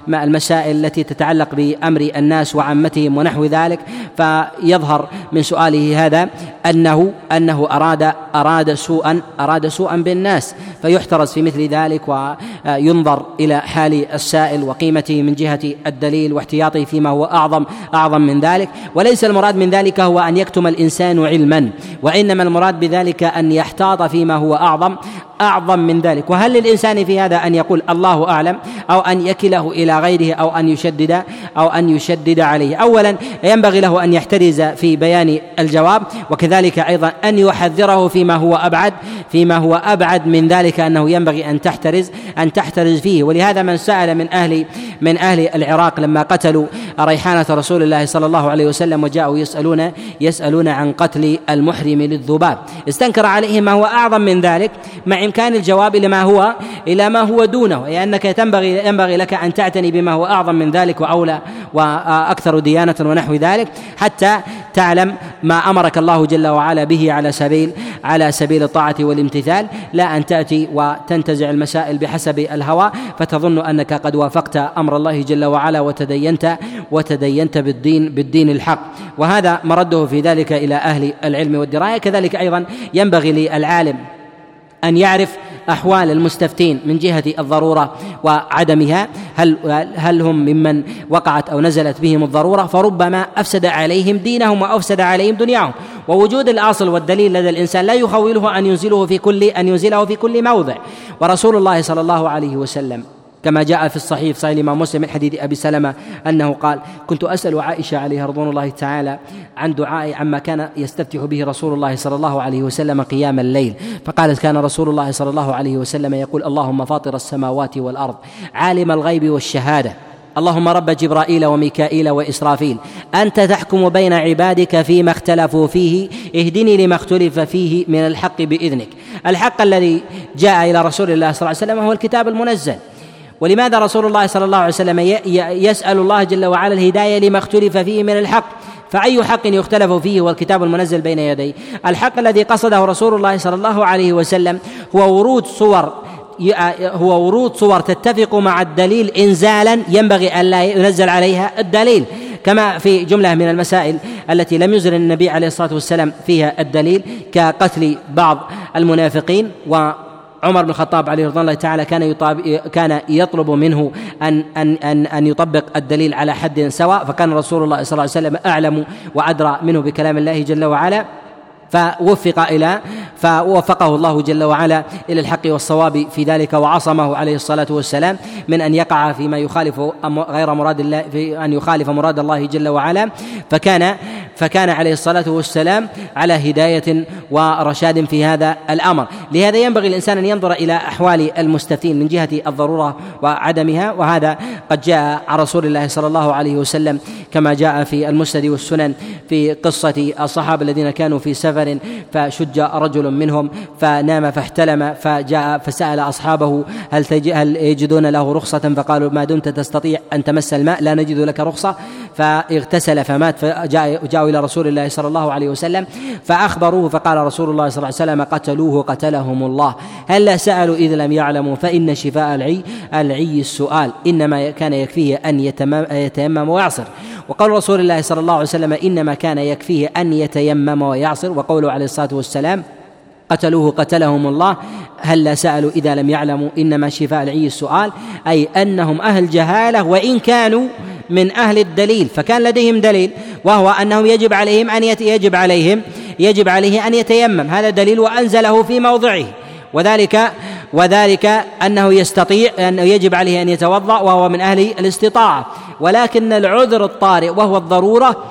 والمسائل التي تتعلق بأمر الناس وعامتهم ونحو ذلك. فيظهر من سؤاله هذا أنه أنه أراد أراد سوءا أراد سوءا بالناس. فيحترز في مثل ذلك وينظر إلى حال السائل وقيمته من جهة الدليل واحتياطه فيما هو أعظم أعظم من ذلك. وليس المراد من ذلك هو أن يكتم الإنسان علما وإنما المراد بذلك أن يحتاط فيما هو أعظم أعظم من ذلك. وهل للإنسان في هذا أن يقول الله أعلم أو أن يكله إلى غيره أو أن يشدد أو أن يشدد عليه؟ اولا ينبغي له أن يحترز في بيان الجواب وكذلك أيضا أن يحذره فيما هو أبعد فيما هو أبعد من ذلك أنه ينبغي أن تحترز أن تحترز فيه. ولهذا من سأل من أهل من أهل العراق لما قتلوا ريحانة رسول الله صلى الله عليه وسلم وجاءوا يسألون يسألون عن قتل المحرم للذباب. استنكر عليه ما هو أعظم من ذلك مع امكان الجواب إلى ما هو إلى ما هو دونه أنك تنبغي ينبغي لك أن تعتني بما هو أعظم من ذلك وأولى وأكثر ديانة ونحو ذلك حتى تعلم ما أمرك الله جل وعلا به على سبيل على سبيل الطاعة والامتثال. لا أن تأتي وتنتزع المسائل بحسب الهوى فتظن أنك قد وافقت أمر الله جل وعلا وتدينت وتدينت بالدين بالدين الحق. وهذا مرده في ذلك إلى أهل العلم والدراية. كذلك أيضا ينبغي للعالم أن يعرف أحوال المستفتين من جهة الضرورة وعدمها. هل هل هم ممن وقعت أو نزلت بهم الضرورة؟ فربما أفسد عليهم دينهم وأفسد عليهم دنياهم. ووجود الأصل والدليل لدى الإنسان لا يخوله أن ينزله في كل أن ينزله في كل موضع. ورسول الله صلى الله عليه وسلم كما جاء في الصحيح صحيح الإمام مسلم من حديث أبي سلمة أنه قال كنت أسأل عائشة عليها رضوان الله تعالى عن دعاء عما كان يستفتح به رسول الله صلى الله عليه وسلم قيام الليل فقالت كان رسول الله صلى الله عليه وسلم يقول اللهم فاطر السماوات والأرض عالم الغيب والشهادة اللهم رب جبرائيل وميكائيل وإسرافيل أنت تحكم بين عبادك فيما اختلفوا فيه اهدني لما اختلف فيه من الحق بإذنك. الحق الذي جاء إلى رسول الله صلى الله عليه وسلم هو الكتاب المنزل. ولماذا رسول الله صلى الله عليه وسلم يسأل الله جل وعلا الهداية لما اختلف فيه من الحق؟ فأي حق يختلف فيه هو الكتاب المنزل بين يديه الحق الذي قصده رسول الله صلى الله عليه وسلم هو ورود صور هو ورود صور تتفق مع الدليل انزالا ينبغي أن لا ينزل عليها الدليل كما في جملة من المسائل التي لم يزل النبي عليه الصلاة والسلام فيها الدليل كقتل بعض المنافقين و عمر بن الخطاب عليه رضوان الله تعالى كان كان يطلب منه ان ان ان أن يطبق الدليل على حد سواء فكان رسول الله صلى الله عليه وسلم أعلم وأدرى منه بكلام الله جل وعلا. فوفق إلى فوفقه الله جل وعلا إلى الحق والصواب في ذلك وعصمه عليه الصلاة والسلام من أن يقع فيما يخالف غير مراد الله في أن يخالف مراد الله جل وعلا. فكان فكان عليه الصلاة والسلام على هداية ورشاد في هذا الأمر. لهذا ينبغي الإنسان أن ينظر إلى أحوال المستفتين من جهة الضرورة وعدمها وهذا قد جاء عن رسول الله صلى الله عليه وسلم كما جاء في المسند والسنن في قصة الصحابة الذين كانوا في سفر فشج رجل منهم فنام فاحتلم فجاء فسأل أصحابه هل هل يجدون له رخصة فقالوا ما دمت تستطيع أن تمس الماء لا نجد لك رخصة فاغتسل فمات فجاء جاءوا إلى رسول الله صلى الله عليه وسلم فأخبروه فقال رسول الله صلى الله عليه وسلم قتلوه قتلهم الله. هل سألوا إذ لم يعلموا؟ فإن شفاء العي العي السؤال. إنما كان يكفيه أن يتيمم ويعصر. وقول رسول الله صلى الله عليه وسلم إنما كان يكفيه أن يتيمم ويعصر. وقوله عليه الصلاة والسلام قتلوه قتلهم الله. هل سألوا إذا لم يعلموا؟ إنما شفاء العي السؤال. أي أنهم أهل جهالة وإن كانوا من أهل الدليل فكان لديهم دليل وهو أنهم يجب عليهم أن يجب عليهم يجب عليه أن يتيمم. هذا دليل وأنزله في موضعه. وذلك وذلك أنه يستطيع أنه يجب عليه أن يتوضأ وهو من أهل الاستطاعة. ولكن العذر الطارئ وهو الضرورة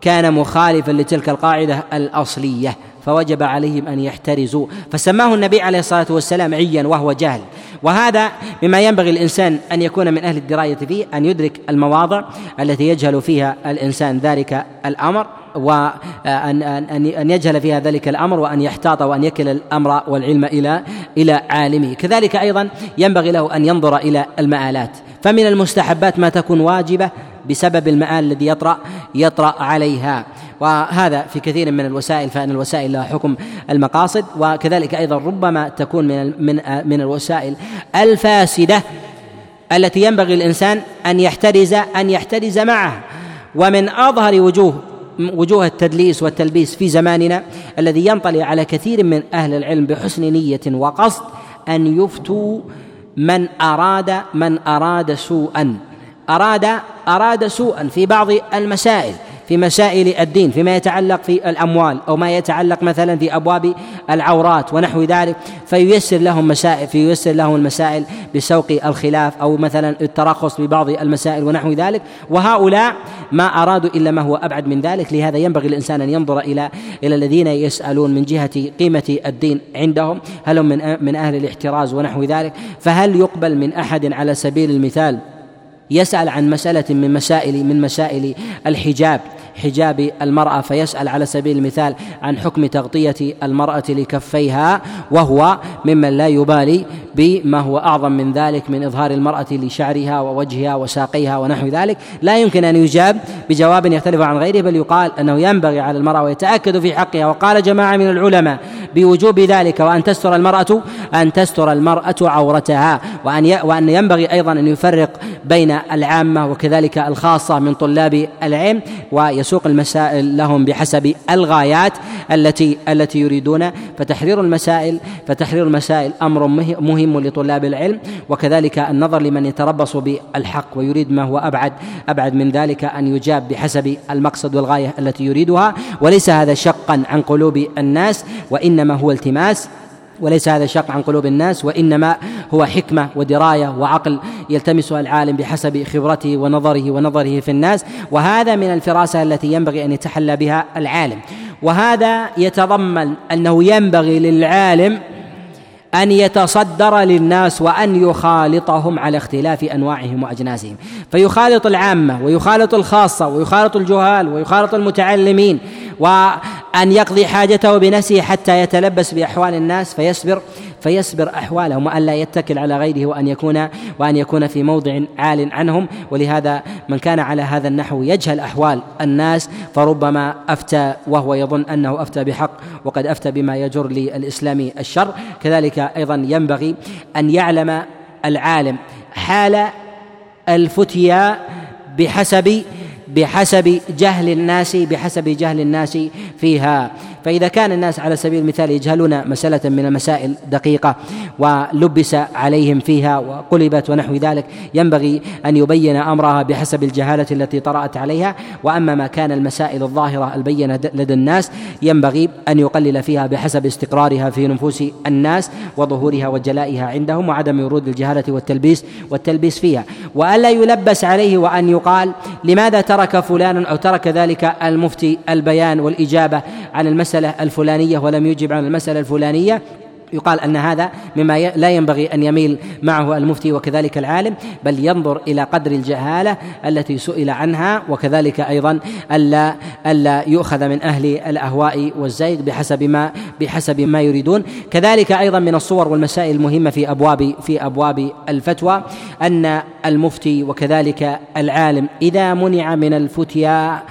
كان مخالفا لتلك القاعدة الأصلية. فوجب عليهم أن يحترزوا. فسماه النبي عليه الصلاة والسلام عيا وهو جهل وهذا مما ينبغي الانسان أن يكون من أهل الدراية فيه أن يدرك المواضع التي يجهل فيها الإنسان ذلك الأمر وأن أن أن يجهل فيها ذلك الأمر وأن يحتاط وأن يكل الأمر والعلم إلى إلى عالمه. كذلك أيضا ينبغي له أن ينظر إلى المآلات. فمن المستحبات ما تكون واجبة بسبب المآل الذي يطرأ يطرأ عليها. وهذا في كثير من الوسائل فإن الوسائل لها حكم المقاصد. وكذلك أيضا ربما تكون من من من الوسائل الفاسدة التي ينبغي الإنسان أن يحترز أن يحترز معها. ومن أظهر وجوه وجوه التدليس والتلبيس في زماننا الذي ينطلي على كثير من أهل العلم بحسن نية وقصد أن يفتوا من أراد من أراد سوءا. أراد أراد سوءا في بعض المسائل. في مسائل الدين فيما يتعلق في الأموال أو ما يتعلق مثلا في أبواب العورات ونحو ذلك فييسر لهم مسائل فييسر لهم المسائل بسوق الخلاف أو مثلا الترخص ببعض المسائل ونحو ذلك. وهؤلاء ما أرادوا إلا ما هو أبعد من ذلك لهذا ينبغي الإنسان أن ينظر إلى إلى الذين يسألون من جهة قيمة الدين عندهم هل هم من من أهل الاحتراز ونحو ذلك. فهل يقبل من أحد على سبيل المثال يسأل عن مسألة من مسائل من مسائل الحجاب. حجاب المرأة فيسأل على سبيل المثال عن حكم تغطية المرأة لكفيها وهو ممن لا يبالي بما هو أعظم من ذلك من إظهار المرأة لشعرها ووجهها وساقيها ونحو ذلك. لا يمكن أن يجاب بجواب يختلف عن غيره بل يقال أنه ينبغي على المرأة ويتأكد في حقها. وقال جماعة من العلماء بوجوب ذلك وأن تستر المرأة أن تستر المرأة عورتها وأن وأن ينبغي أيضا أن يفرق بين العامة وكذلك الخاصة من طلاب العلم ويسوق المسائل لهم بحسب الغايات التي التي يريدون. فتحرير المسائل فتحرير المسائل أمر مهم لطلاب العلم وكذلك النظر لمن يتربص بالحق ويريد ما هو أبعد أبعد من ذلك أن يجاب بحسب المقصد والغاية التي يريدها. وليس هذا شقا عن قلوب الناس وإنما هو التماس وليس هذا شق عن قلوب الناس وإنما هو حكمة ودراية وعقل يلتمسها العالم بحسب خبرته ونظره ونظره في الناس وهذا من الفراسة التي ينبغي أن يتحلى بها العالم. وهذا يتضمن أنه ينبغي للعالم أن يتصدر للناس وأن يخالطهم على اختلاف أنواعهم وأجناسهم. فيخالط العامة ويخالط الخاصة ويخالط الجهال ويخالط المتعلمين وأن يقضي حاجته بنفسه حتى يتلبس بأحوال الناس فيصبر فيصبر أحوالهم وأن لا يتكل على غيره وأن يكون وأن يكون في موضع عال عنهم. ولهذا من كان على هذا النحو يجهل أحوال الناس فربما أفتى وهو يظن أنه أفتى بحق وقد أفتى بما يجر للإسلام الشر. كذلك أيضا ينبغي أن يعلم العالم حال الفتيا بحسب بحسب جهل الناس بحسب جهل الناس فيها. فإذا كان الناس على سبيل المثال يجهلون مسألة من المسائل دقيقة ولبس عليهم فيها وقلبت ونحو ذلك ينبغي أن يبين أمرها بحسب الجهالة التي طرأت عليها. وأما ما كان المسائل الظاهرة البينة لدى الناس ينبغي أن يقلل فيها بحسب استقرارها في نفوس الناس وظهورها وجلائها عندهم وعدم ورود الجهالة والتلبيس والتلبيس فيها. وألا يلبس عليه وأن يقال لماذا ترك فلان أو ترك ذلك المفتي البيان والإجابة عن المسألة؟ المسألة الفلانية ولم يجب عن المسألة الفلانية. يقال أن هذا مما لا ينبغي أن يميل معه المفتي وكذلك العالم بل ينظر إلى قدر الجهالة التي سئل عنها وكذلك أيضا الا ألا يؤخذ من أهل الأهواء والزيغ بحسب ما بحسب ما يريدون. كذلك أيضا من الصور والمسائل المهمة في ابواب في أبواب الفتوى أن المفتي وكذلك العالم إذا منع من الفتيا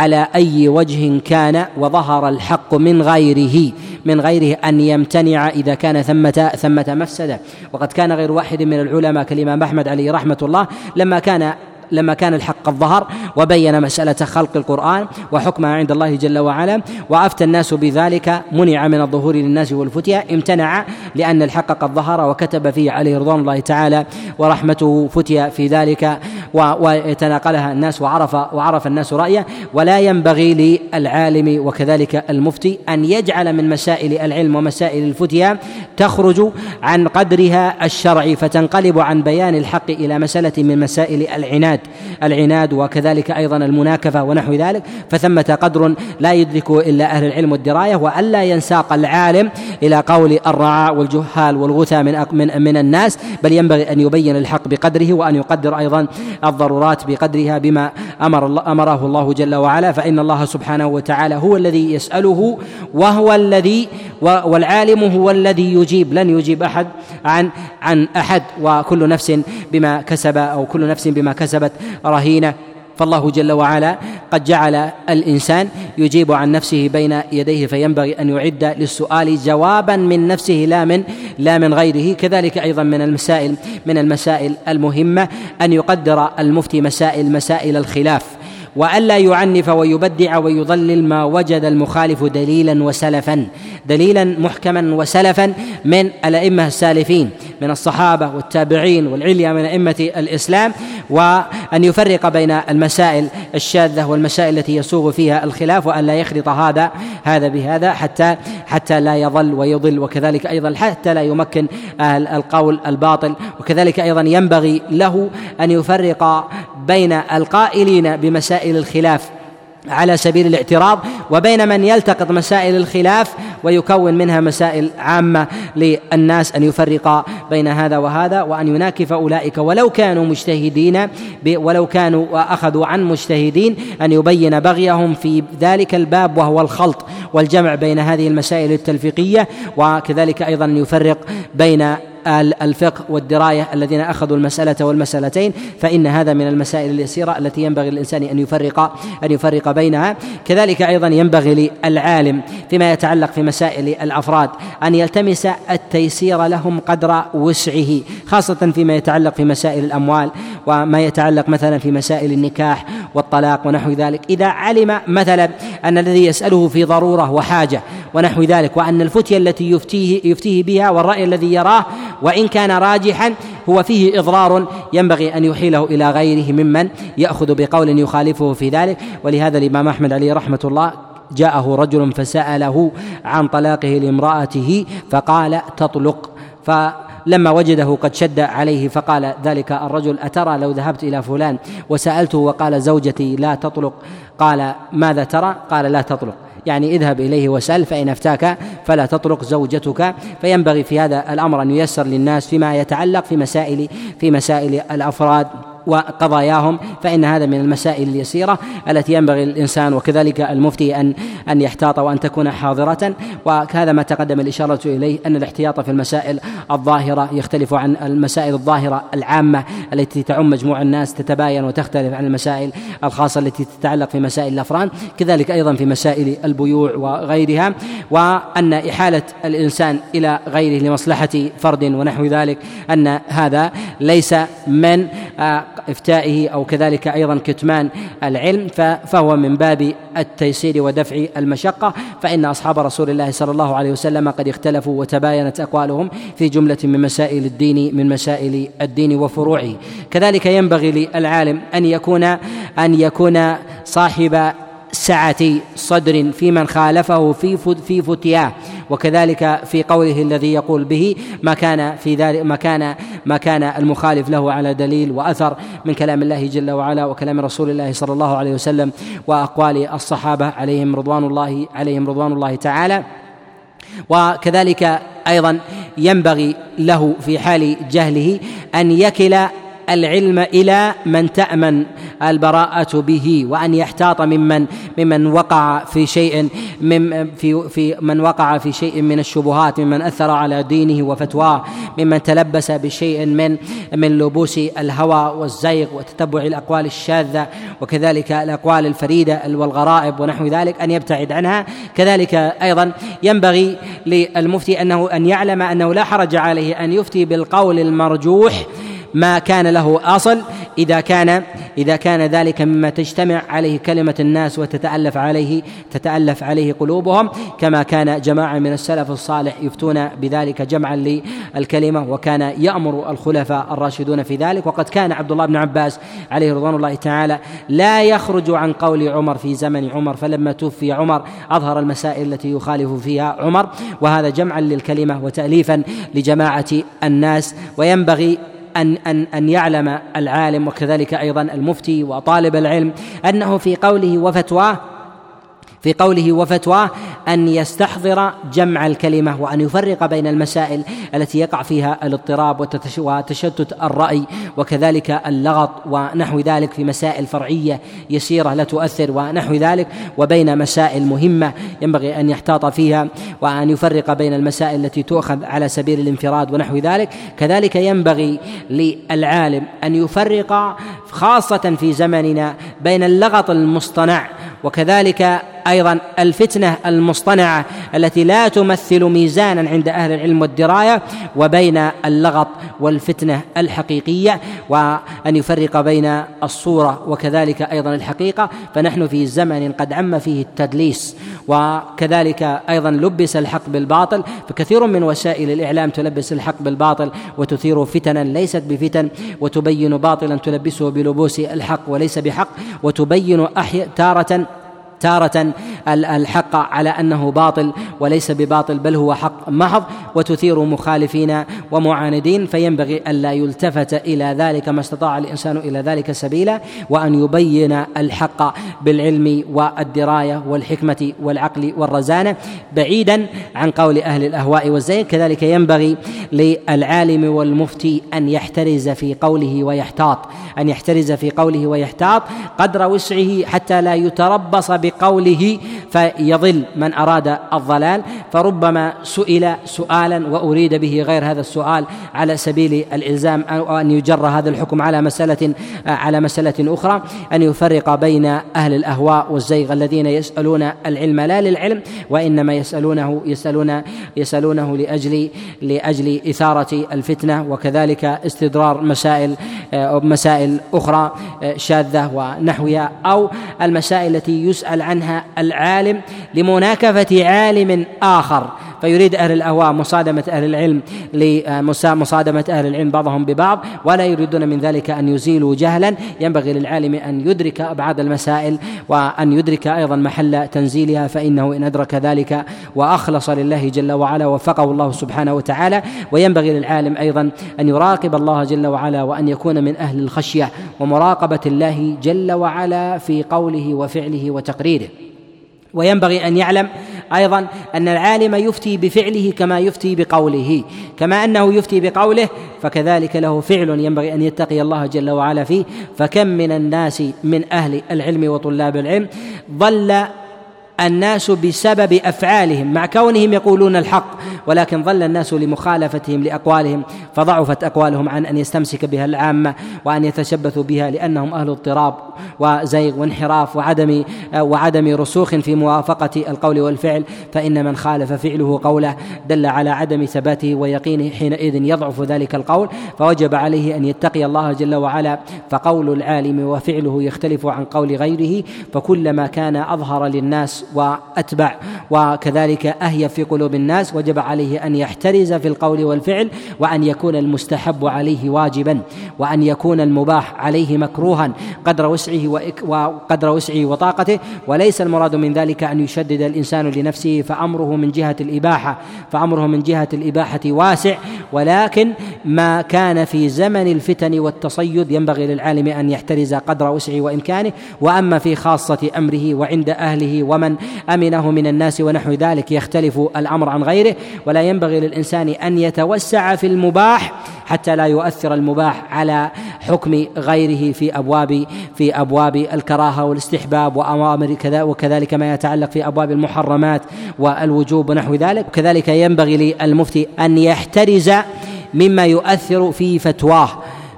على أي وجه كان وظهر الحق من غيره من غيره أن يمتنع إذا كان ثمة ثمة مفسدة. وقد كان غير واحد من العلماء كالإمام أحمد عليه رحمة الله لما كان لما كان الحق قد ظهر وبين مسألة خلق القرآن وحكمها عند الله جل وعلا وأفتى الناس بذلك منع من الظهور للناس والفتيا امتنع لأن الحق قد ظهر وكتب فيه عليه رضوان الله تعالى ورحمته فتيا في ذلك ويتناقلها الناس وعرف وعرف الناس رأيه. ولا ينبغي للعالم وكذلك المفتي أن يجعل من مسائل العلم ومسائل الفتيا تخرج عن قدرها الشرعي فتنقلب عن بيان الحق إلى مسألة من مسائل العناد. العناد العناد وكذلك أيضا المناكفة ونحو ذلك فثمة قدر لا يدرك إلا أهل العلم والدراية وألا ينساق العالم إلى قول الرعاء والجهال والغثى من من من الناس بل ينبغي أن يبين الحق بقدره وأن يقدر أيضا الضرورات بقدرها بما الله أمره الله جل وعلا فإن الله سبحانه وتعالى هو الذي يسأله وهو الذي والعالم هو الذي يجيب لن يجيب أحد عن عن أحد وكل نفس بما كسب أو كل نفس بما كسبت رهينة. فالله جل وعلا قد جعل الإنسان يجيب عن نفسه بين يديه فينبغي أن يعد للسؤال جوابا من نفسه لا من لا من غيره. كذلك أيضا من المسائل من المسائل المهمة أن يقدر المفتي مسائل مسائل الخلاف. وألا يعنف ويبدع ويضلل ما وجد المخالف دليلا وسلفا. دليلا محكما وسلفا من الأئمة السالفين. من الصحابة والتابعين والعليا من أئمة الإسلام وأن يفرق بين المسائل الشاذة والمسائل التي يسوغ فيها الخلاف وأن لا يخلط هذا هذا بهذا حتى حتى لا يضل ويضل وكذلك أيضا حتى لا يمكن القول الباطل وكذلك أيضا ينبغي له أن يفرق بين القائلين بمسائل الخلاف. على سبيل الاعتراض وبين من يلتقط مسائل الخلاف ويكون منها مسائل عامة للناس أن يفرق بين هذا وهذا وأن يناكف أولئك. ولو كانوا مجتهدين ولو كانوا اخذوا عن مجتهدين أن يبين بغيهم في ذلك الباب وهو الخلط والجمع بين هذه المسائل التلفيقية وكذلك أيضا يفرق بين الفقه والدراية الذين أخذوا المسألة والمسألتين فإن هذا من المسائل اليسيرة التي ينبغي للإنسان أن يفرق أن يفرق بينها. كذلك أيضا ينبغي للعالم فيما يتعلق في مسائل الأفراد أن يلتمس التيسير لهم قدر وسعه خاصة فيما يتعلق في مسائل الأموال وما يتعلق مثلا في مسائل النكاح والطلاق ونحو ذلك. إذا علم مثلا أن الذي يسأله في ضرورة وحاجة ونحو ذلك وأن الفتية التي يفتيه يفتيه بها والرأي الذي يراه وإن كان راجحا هو فيه إضرار ينبغي أن يحيله إلى غيره ممن يأخذ بقول يخالفه في ذلك. ولهذا الإمام أحمد عليه رحمة الله جاءه رجل فسأله عن طلاقه لامرأته فقال تطلق. فلما وجده قد شد عليه فقال ذلك الرجل أترى لو ذهبت إلى فلان؟ وسألته وقال زوجتي لا تطلق. قال ماذا ترى؟ قال لا تطلق. يعني اذهب إليه وسل فإن افتاك فلا تطرق زوجتك. فينبغي في هذا الأمر أن ييسر للناس فيما يتعلق في مسائل في مسائل الأفراد. وقضاياهم فإن هذا من المسائل اليسيرة التي ينبغي للإنسان وكذلك المفتي أن أن يحتاط وأن تكون حاضرة. وهذا ما تقدم الإشارة إليه أن الاحتياط في المسائل الظاهرة يختلف عن المسائل الظاهرة العامة التي تعم مجموع الناس تتباين وتختلف عن المسائل الخاصة التي تتعلق في مسائل الأفران كذلك أيضا في مسائل البيوع وغيرها. وأن إحالة الإنسان إلى غيره لمصلحة فرد ونحو ذلك أن هذا ليس من إفتائه أو كذلك أيضا كتمان العلم فهو من باب التيسير ودفع المشقة. فإن أصحاب رسول الله صلى الله عليه وسلم قد اختلفوا وتباينت أقوالهم في جملة من مسائل الدين من مسائل الدين وفروعه. كذلك ينبغي للعالم أن يكون أن يكون صاحب سعة صدر في من خالفه في في فتياه. وكذلك في قوله الذي يقول به ما كان في ذلك ما كان ما كان المخالف له على دليل وأثر من كلام الله جل وعلا وكلام رسول الله صلى الله عليه وسلم وأقوال الصحابة عليهم رضوان الله عليهم رضوان الله تعالى. وكذلك أيضا ينبغي له في حال جهله أن يكل العلم إلى من تأمن البراءة به وأن يحتاط ممن ممن وقع في شيء من في في من وقع في شيء من الشبهات ممن أثر على دينه وفتواه ممن تلبس بشيء من من لبوس الهوى والزيغ وتتبع الأقوال الشاذة وكذلك الأقوال الفريدة والغرائب ونحو ذلك أن يبتعد عنها. كذلك أيضا ينبغي للمفتي أنه أن يعلم أنه لا حرج عليه أن يفتي بالقول المرجوح ما كان له أصل إذا كان إذا كان ذلك مما تجتمع عليه كلمة الناس وتتألف عليه تتألف عليه قلوبهم كما كان جماعة من السلف الصالح يفتون بذلك جمعا للكلمة وكان يأمر الخلفاء الراشدون في ذلك. وقد كان عبد الله بن عباس عليه رضوان الله تعالى لا يخرج عن قول عمر في زمن عمر فلما توفي عمر أظهر المسائل التي يخالف فيها عمر وهذا جمعا للكلمة وتاليفا لجماعة الناس. وينبغي أن أن أن يعلم العالم وكذلك أيضا المفتي وطالب العلم أنه في قوله وفتواه في قوله وفتواه أن يستحضر جمع الكلمة وأن يفرق بين المسائل التي يقع فيها الاضطراب وتشتت الرأي وكذلك اللغط ونحو ذلك في مسائل فرعية يسيرة لا تؤثر ونحو ذلك وبين مسائل مهمة ينبغي أن يحتاط فيها وأن يفرق بين المسائل التي تؤخذ على سبيل الانفراد ونحو ذلك. كذلك ينبغي للعالم أن يفرق خاصة في زمننا بين اللغط المصطنع وكذلك أيضا الفتنة المصطنعة التي لا تمثل ميزانا عند أهل العلم والدراية وبين اللغط والفتنة الحقيقية وأن يفرق بين الصورة وكذلك أيضا الحقيقة. فنحن في زمن قد عم فيه التدليس وكذلك أيضا لبس الحق بالباطل. فكثير من وسائل الإعلام تلبس الحق بالباطل وتثير فتنا ليست بفتن وتبين باطلا تلبسه بلبوس الحق وليس بحق وتبين أحي تارة الحق على أنه باطل وليس بباطل بل هو حق محض وتثير مخالفين ومعاندين فينبغي ألا يلتفت إلى ذلك ما استطاع الإنسان إلى ذلك سبيلا وأن يبين الحق بالعلم والدراية والحكمة والعقل والرزانة. بعيدا عن قول أهل الأهواء والزين كذلك ينبغي للعالم والمفتي أن يحترز في قوله ويحتاط. أن يحترز في قوله ويحتاط قدر وسعه حتى لا يتربص بقوله فيضل من أراد الضلال. فربما سئل سؤالا وأريد به غير هذا السؤال على سبيل الإلزام أو أن يجر هذا الحكم على مسألة على مسألة أخرى أن يفرق بين أهل الأهواء والزيغ الذين يسألون العلم لا للعلم وإنما يسألونه يسألون يسألونه لأجل لأجل إثارة الفتنة وكذلك استدرار مسائل مسائل أخرى شاذة ونحوها أو المسائل التي يسأل عنها العالم لمناكفة عالم آخر. فيريد أهل الأهواء مصادمة أهل العلم لمصادمة أهل العلم بعضهم ببعض ولا يريدون من ذلك أن يزيلوا جهلا. ينبغي للعالم أن يدرك أبعاد المسائل وأن يدرك أيضا محل تنزيلها فإنه إن أدرك ذلك وأخلص لله جل وعلا وفقه الله سبحانه وتعالى. وينبغي للعالم أيضا أن يراقب الله جل وعلا وأن يكون من أهل الخشية ومراقبة الله جل وعلا في قوله وفعله وتقريره. وينبغي أن يعلم أيضا أن العالم يفتي بفعله كما يفتي بقوله. كما أنه يفتي بقوله فكذلك له فعل ينبغي أن يتقي الله جل وعلا فيه. فكم من الناس من أهل العلم وطلاب العلم ضل الناس بسبب أفعالهم مع كونهم يقولون الحق ولكن ظل الناس لمخالفتهم لأقوالهم فضعفت أقوالهم عن أن يستمسك بها العامة وأن يتشبثوا بها لأنهم أهل اضطراب وزيغ وانحراف وعدم وعدم رسوخ في موافقة القول والفعل فإن من خالف فعله قوله دل على عدم ثباته ويقينه حينئذ يضعف ذلك القول فوجب عليه أن يتقي الله جل وعلا فقول العالم وفعله يختلف عن قول غيره فكلما كان أظهر للناس وأتبع وكذلك اهيب في قلوب الناس وجب عليه أن يحترز في القول والفعل وأن يكون المستحب عليه واجبا وأن يكون المباح عليه مكروها قدر وسعه وقدر وسعه وطاقته. وليس المراد من ذلك أن يشدد الإنسان لنفسه فأمره من جهة الإباحة فأمره من جهة الإباحة واسع. ولكن ما كان في زمن الفتن والتصيد ينبغي للعالم أن يحترز قدر وسعه وإمكانه. وأما في خاصة أمره وعند أهله ومن أمنه من الناس ونحو ذلك يختلف الأمر عن غيره ولا ينبغي للإنسان أن يتوسع في المباح حتى لا يؤثر المباح على حكم غيره في أبواب في أبواب الكراهة والاستحباب وأوامر كذا وكذلك ما يتعلق في أبواب المحرمات والوجوب ونحو ذلك. وكذلك ينبغي للمفتي أن يحترز مما يؤثر في فتواه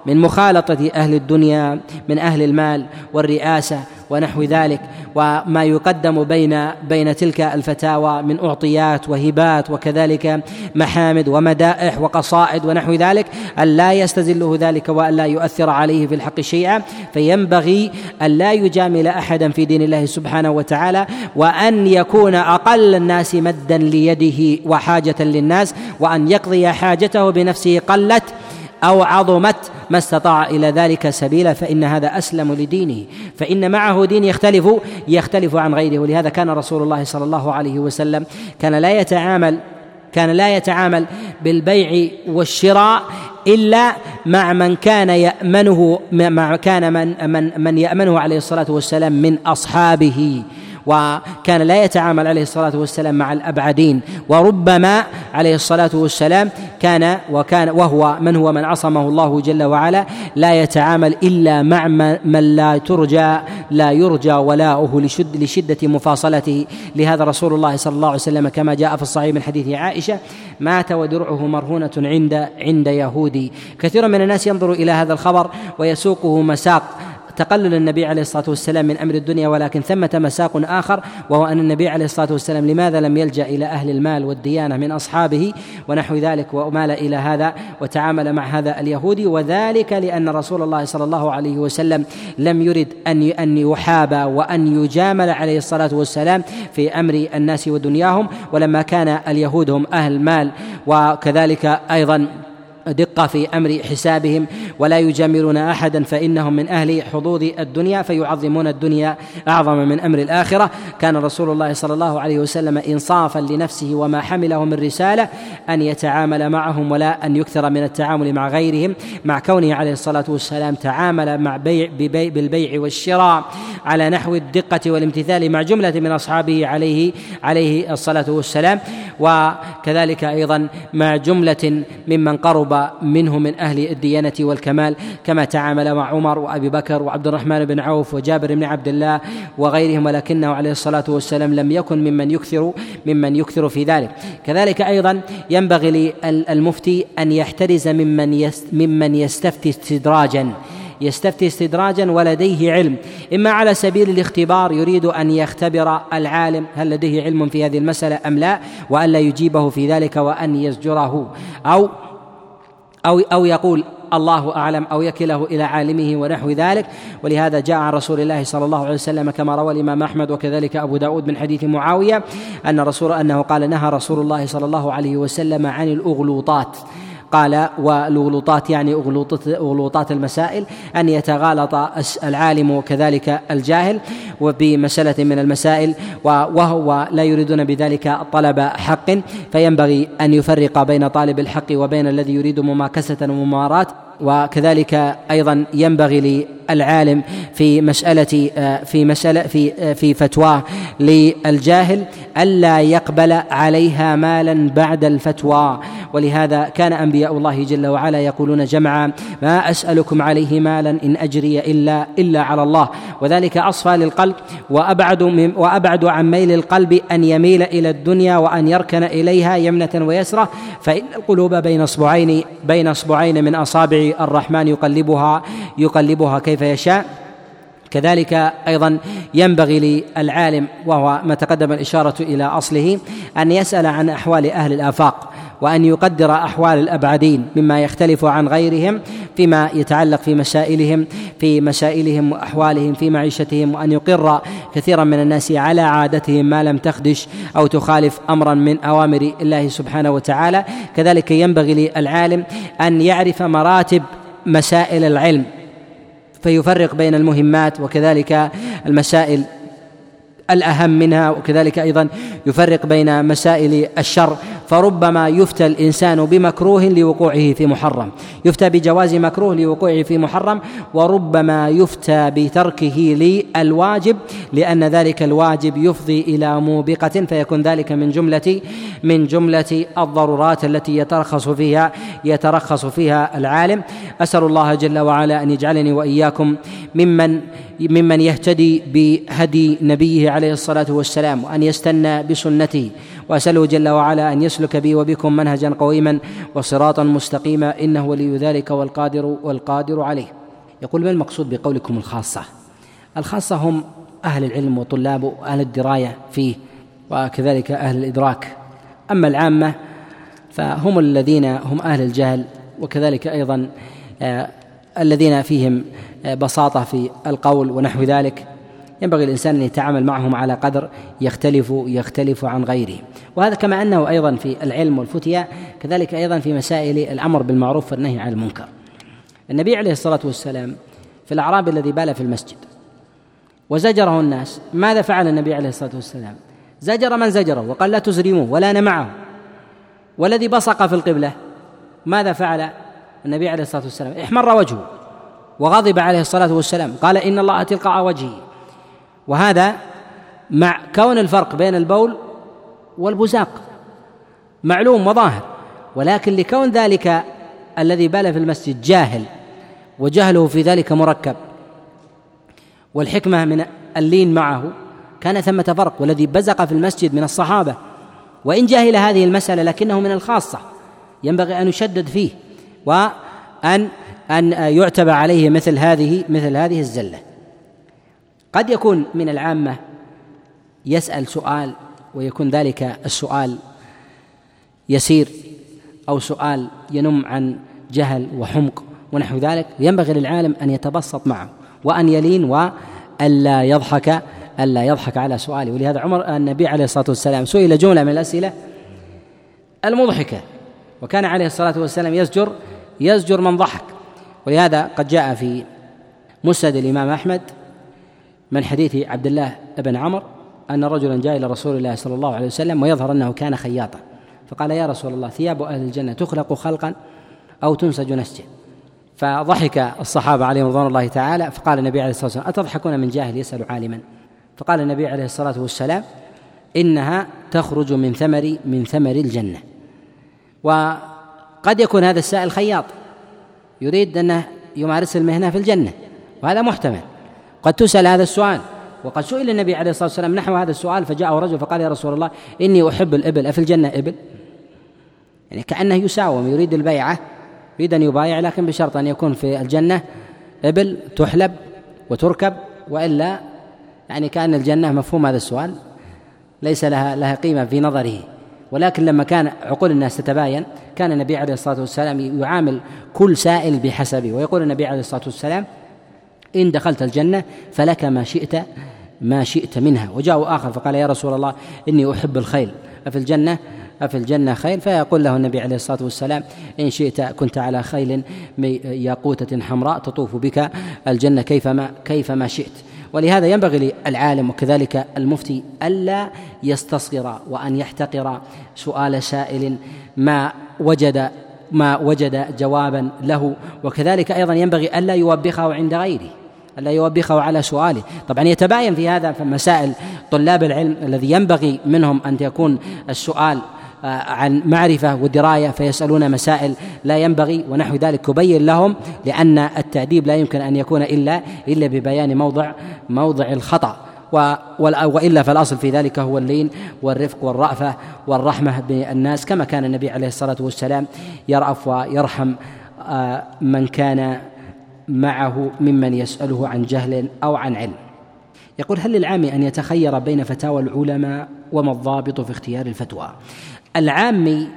من مخالطة أهل الدنيا من أهل المال والرئاسة ونحو ذلك. وما يقدم بين بين تلك الفتاوى من أعطيات وهبات وكذلك محامد ومدائح وقصائد ونحو ذلك أن لا يستزله ذلك وأن لا يؤثر عليه في الحق شيئا. فينبغي أن لا يجامل أحدا في دين الله سبحانه وتعالى وأن يكون أقل الناس مدا ليده وحاجة للناس وأن يقضي حاجته بنفسه قلت أو عظمت ما استطاع إلى ذلك سبيلا فإن هذا أسلم لدينه. فإن معه دين يختلف يختلف عن غيره. ولهذا كان رسول الله صلى الله عليه وسلم كان لا يتعامل كان لا يتعامل بالبيع والشراء إلا مع من كان يأمنه مع كان من من من يأمنه عليه الصلاة والسلام من أصحابه. وكان لا يتعامل عليه الصلاة والسلام مع الأبعدين. وربما عليه الصلاة والسلام كان وكان وهو من هو من عصمه الله جل وعلا لا يتعامل إلا مع من لا ترجى لا يرجى ولاؤه لشد لشدة مفاصلته. لهذا رسول الله صلى الله عليه وسلم كما جاء في الصحيح من حديث عائشة مات ودرعه مرهونة عند عند يهودي. كثير من الناس ينظر إلى هذا الخبر ويسوقه مساق. تقلل النبي عليه الصلاة والسلام من أمر الدنيا ولكن ثمة مساق آخر وهو أن النبي عليه الصلاة والسلام لماذا لم يلجأ إلى أهل المال والديانة من أصحابه ونحو ذلك ومال إلى هذا وتعامل مع هذا اليهودي؟ وذلك لأن رسول الله صلى الله عليه وسلم لم يرد أن أن يحاب وأن يجامل عليه الصلاة والسلام في أمر الناس ودنياهم ولما كان اليهود هم أهل مال وكذلك أيضا دقة في أمر حسابهم ولا يجاملون أحدا فإنهم من أهل حظوظ الدنيا فيعظمون الدنيا أعظم من أمر الآخرة. كان رسول الله صلى الله عليه وسلم إنصافا لنفسه وما حمله من رسالة أن يتعامل معهم ولا أن يكثر من التعامل مع غيرهم. مع كونه عليه الصلاة والسلام تعامل مع بيع ببيع بالبيع والشراء على نحو الدقة والامتثال مع جملة من أصحابه عليه عليه الصلاة والسلام. وكذلك أيضا مع جملة ممن قرب منه من أهل الديانة والكمال كما تعامل مع عمر وأبي بكر وعبد الرحمن بن عوف وجابر بن عبد الله وغيرهم ولكنه عليه الصلاة والسلام لم يكن ممن يكثر ممن يكثر في ذلك. كذلك أيضا ينبغي للمفتي أن يحترز ممن ممن يستفتي استدراجا يستفتي استدراجا ولديه علم. إما على سبيل الاختبار يريد أن يختبر العالم هل لديه علم في هذه المسألة أم لا وألا يجيبه في ذلك وأن يزجره أو أو أو يقول الله أعلم أو يكله إلى عالمه ونحو ذلك. ولهذا جاء عن رسول الله صلى الله عليه وسلم كما روى الإمام أحمد وكذلك أبو داود من حديث معاوية أن رسول أنه قال نهى رسول الله صلى الله عليه وسلم عن الأغلوطات. قال والغلوطات يعني أغلوطات المسائل أن يتغالط العالم وكذلك الجاهل وبمسألة من المسائل وهو لا يريدون بذلك طلب حق فينبغي أن يفرق بين طالب الحق وبين الذي يريد مماكسة وممارات وكذلك أيضا ينبغي للعالم في مسألة في مسألة في في فتواه للجاهل ألا يقبل عليها مالا بعد الفتوى. ولهذا كان أنبياء الله جل وعلا يقولون جمعا ما أسألكم عليه مالا إن أجري إلا إلا على الله. وذلك أصفى للقلب وأبعد وأبعد عن ميل القلب أن يميل إلى الدنيا وأن يركن إليها يمنة ويسرة. فإن القلوب بين أصبعين بين أصبعين من أصابع الرحمن يقلبها يقلبها كيف يشاء. كذلك أيضا ينبغي للعالم وهو ما تقدم الإشارة إلى أصله أن يسأل عن أحوال أهل الآفاق. وأن يقدر أحوال الأبعدين مما يختلف عن غيرهم فيما يتعلق في مسائلهم في مسائلهم وأحوالهم في معيشتهم وأن يقر كثيرا من الناس على عادتهم ما لم تخدش أو تخالف امرا من أوامر الله سبحانه وتعالى. كذلك ينبغي للعالم أن يعرف مراتب مسائل العلم فيفرق بين المهمات وكذلك المسائل الأهم منها وكذلك أيضا يفرق بين مسائل الشر. فربما يفتى الإنسان بمكروه لوقوعه في محرم. يفتى بجواز مكروه لوقوعه في محرم وربما يفتى بتركه للواجب لأن ذلك الواجب يفضي إلى موبقة فيكون ذلك من جملة من جملة الضرورات التي يترخص فيها يترخص فيها العالم. أسأل الله جل وعلا أن يجعلني وإياكم ممن ممن يهتدي بهدي نبيه عليه الصلاة والسلام وأن يستنى بسنته وأسأله جل وعلا أن يسلك بي وبكم منهجا قويما وصراطا مستقيما إنه ولي ذلك والقادر والقادر عليه. يقول ما المقصود بقولكم الخاصة؟ الخاصة هم أهل العلم وطلاب أهل الدراية فيه وكذلك أهل الإدراك. أما العامة فهم الذين هم أهل الجهل وكذلك أيضا آه الذين فيهم بساطة في القول ونحو ذلك. ينبغي الإنسان أن يتعامل معهم على قدر يختلف يختلف عن غيره. وهذا كما أنه أيضا في العلم والفتيا كذلك أيضا في مسائل الأمر بالمعروف والنهي عن المنكر. النبي عليه الصلاة والسلام في الاعرابي الذي بال في المسجد وزجره الناس. ماذا فعل النبي عليه الصلاة والسلام؟ زجر من زجره وقال لا تزرموه ولا معه والذي بصق في القبلة ماذا فعل النبي عليه الصلاة والسلام؟ احمر وجهه. وغضب عليه الصلاة والسلام. قال إن الله تلقاء وجهي. وهذا مع كون الفرق بين البول والبزاق. معلوم وظاهر. ولكن لكون ذلك الذي بال في المسجد جاهل وجهله في ذلك مركب والحكمة من اللين معه كان ثمة فرق. والذي بزق في المسجد من الصحابة. وإن جاهل هذه المسألة لكنه من الخاصة ينبغي أن يشدد فيه وأن أن يعتبى عليه مثل هذه مثل هذه الزلة. قد يكون من العامة يسأل سؤال ويكون ذلك السؤال يسير أو سؤال ينم عن جهل وحمق ونحو ذلك. ينبغي للعالم أن يتبسط معه وأن يلين وألا يضحك ألا يضحك على سؤاله. ولهذا عمر النبي عليه الصلاة والسلام سئل جملة من الأسئلة المضحكة. وكان عليه الصلاة والسلام يزجر يزجر من ضحك. ولهذا قد جاء في مسند الإمام أحمد من حديث عبد الله بن عمر أن رجلا جاء إلى رسول الله صلى الله عليه وسلم ويظهر أنه كان خياطا. فقال يا رسول الله ثياب أهل الجنة تخلق خلقا أو تنسج نسجا. فضحك الصحابة عليهم رضوان الله تعالى فقال النبي عليه الصلاة والسلام أتضحكون من جاهل يسأل عالما؟ فقال النبي عليه الصلاة والسلام إنها تخرج من ثمر من ثمر الجنة. وقد يكون هذا السائل خياط. يريد أنه يمارس المهنة في الجنة وهذا محتمل. قد تسأل هذا السؤال وقد سئل النبي عليه الصلاة والسلام نحو هذا السؤال فجاءه رجل فقال يا رسول الله إني أحب الإبل أفي الجنة إبل؟ يعني كأنه يساوم يريد البيعة يريد أن يبايع لكن بشرط أن يكون في الجنة إبل تحلب وتركب وإلا يعني كأن الجنة مفهوم هذا السؤال ليس لها لها قيمة في نظره. ولكن لما كان عقول الناس تتباين كان النبي عليه الصلاة والسلام يعامل كل سائل بحسبه ويقول النبي عليه الصلاة والسلام إن دخلت الجنة فلك ما شئت ما شئت منها. وجاء آخر فقال يا رسول الله إني أحب الخيل أفي الجنة؟ أفي الجنة خيل؟ فيقول له النبي عليه الصلاة والسلام إن شئت كنت على خيل ياقوتة حمراء تطوف بك الجنة كيفما كيفما شئت. ولهذا ينبغي للعالم وكذلك المفتي ألا يستصغر وأن يحتقر سؤال سائل ما وجد ما وجد جوابا له. وكذلك أيضا ينبغي ألا يوبخه عند غيره ألا يوبخه على سؤاله. طبعا يتباين في هذا في مسائل طلاب العلم الذي ينبغي منهم أن يكون السؤال عن معرفة ودراية فيسألون مسائل لا ينبغي ونحو ذلك يبين لهم لأن التأديب لا يمكن أن يكون إلا إلا ببيان موضع موضع الخطأ. وإلا فالأصل في ذلك هو اللين والرفق والرأفة والرحمة بالناس. كما كان النبي عليه الصلاة والسلام يرأف ويرحم آه، من كان معه ممن يسأله عن جهل أو عن علم. يقول هل للعامي أن يتخير بين فتاوى العلماء وما الضابط في اختيار الفتوى؟ العامي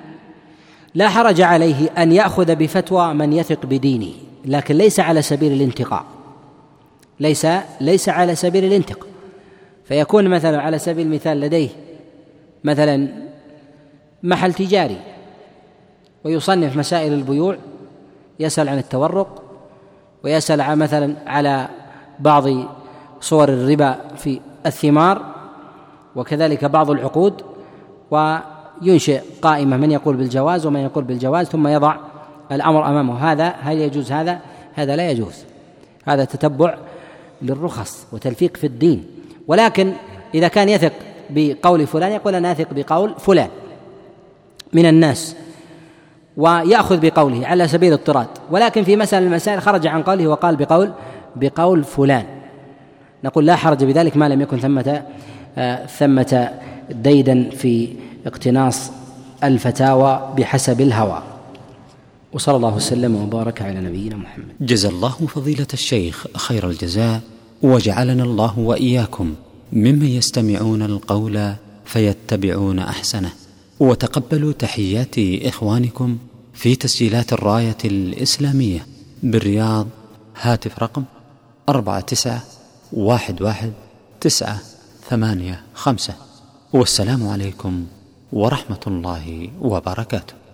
لا حرج عليه أن يأخذ بفتوى من يثق بدينه لكن ليس على سبيل الانتقاء. ليس ليس على سبيل الانتقاء. فيكون مثلا على سبيل المثال لديه مثلا محل تجاري ويصنف مسائل البيوع يسأل عن التورق ويسأل مثلا على بعض صور الربا في الثمار وكذلك بعض العقود وينشئ قائمة من يقول بالجواز ومن يقول بالجواز ثم يضع الأمر أمامه. هذا هل يجوز هذا؟ هذا لا يجوز. هذا تتبع للرخص وتلفيق في الدين. ولكن إذا كان يثق بقول فلان يقول أنا أثق بقول فلان من الناس ويأخذ بقوله على سبيل الاضطراد ولكن في مسألة المسائل خرج عن قوله وقال بقول بقول فلان. نقول لا حرج بذلك ما لم يكن ثمة آه، ثمة ديدا في اقتناص الفتاوى بحسب الهوى. وصلى الله وسلم وبارك على نبينا محمد. جزا الله فضيلة الشيخ خير الجزاء وجعلنا الله وإياكم ممن يستمعون القول فيتبعون أحسنه. وتقبلوا تحيات إخوانكم في تسجيلات الراية الإسلامية بالرياض. هاتف رقم أربعة تسعة واحد واحد تسعة ثمانية خمسة. والسلام عليكم ورحمة الله وبركاته.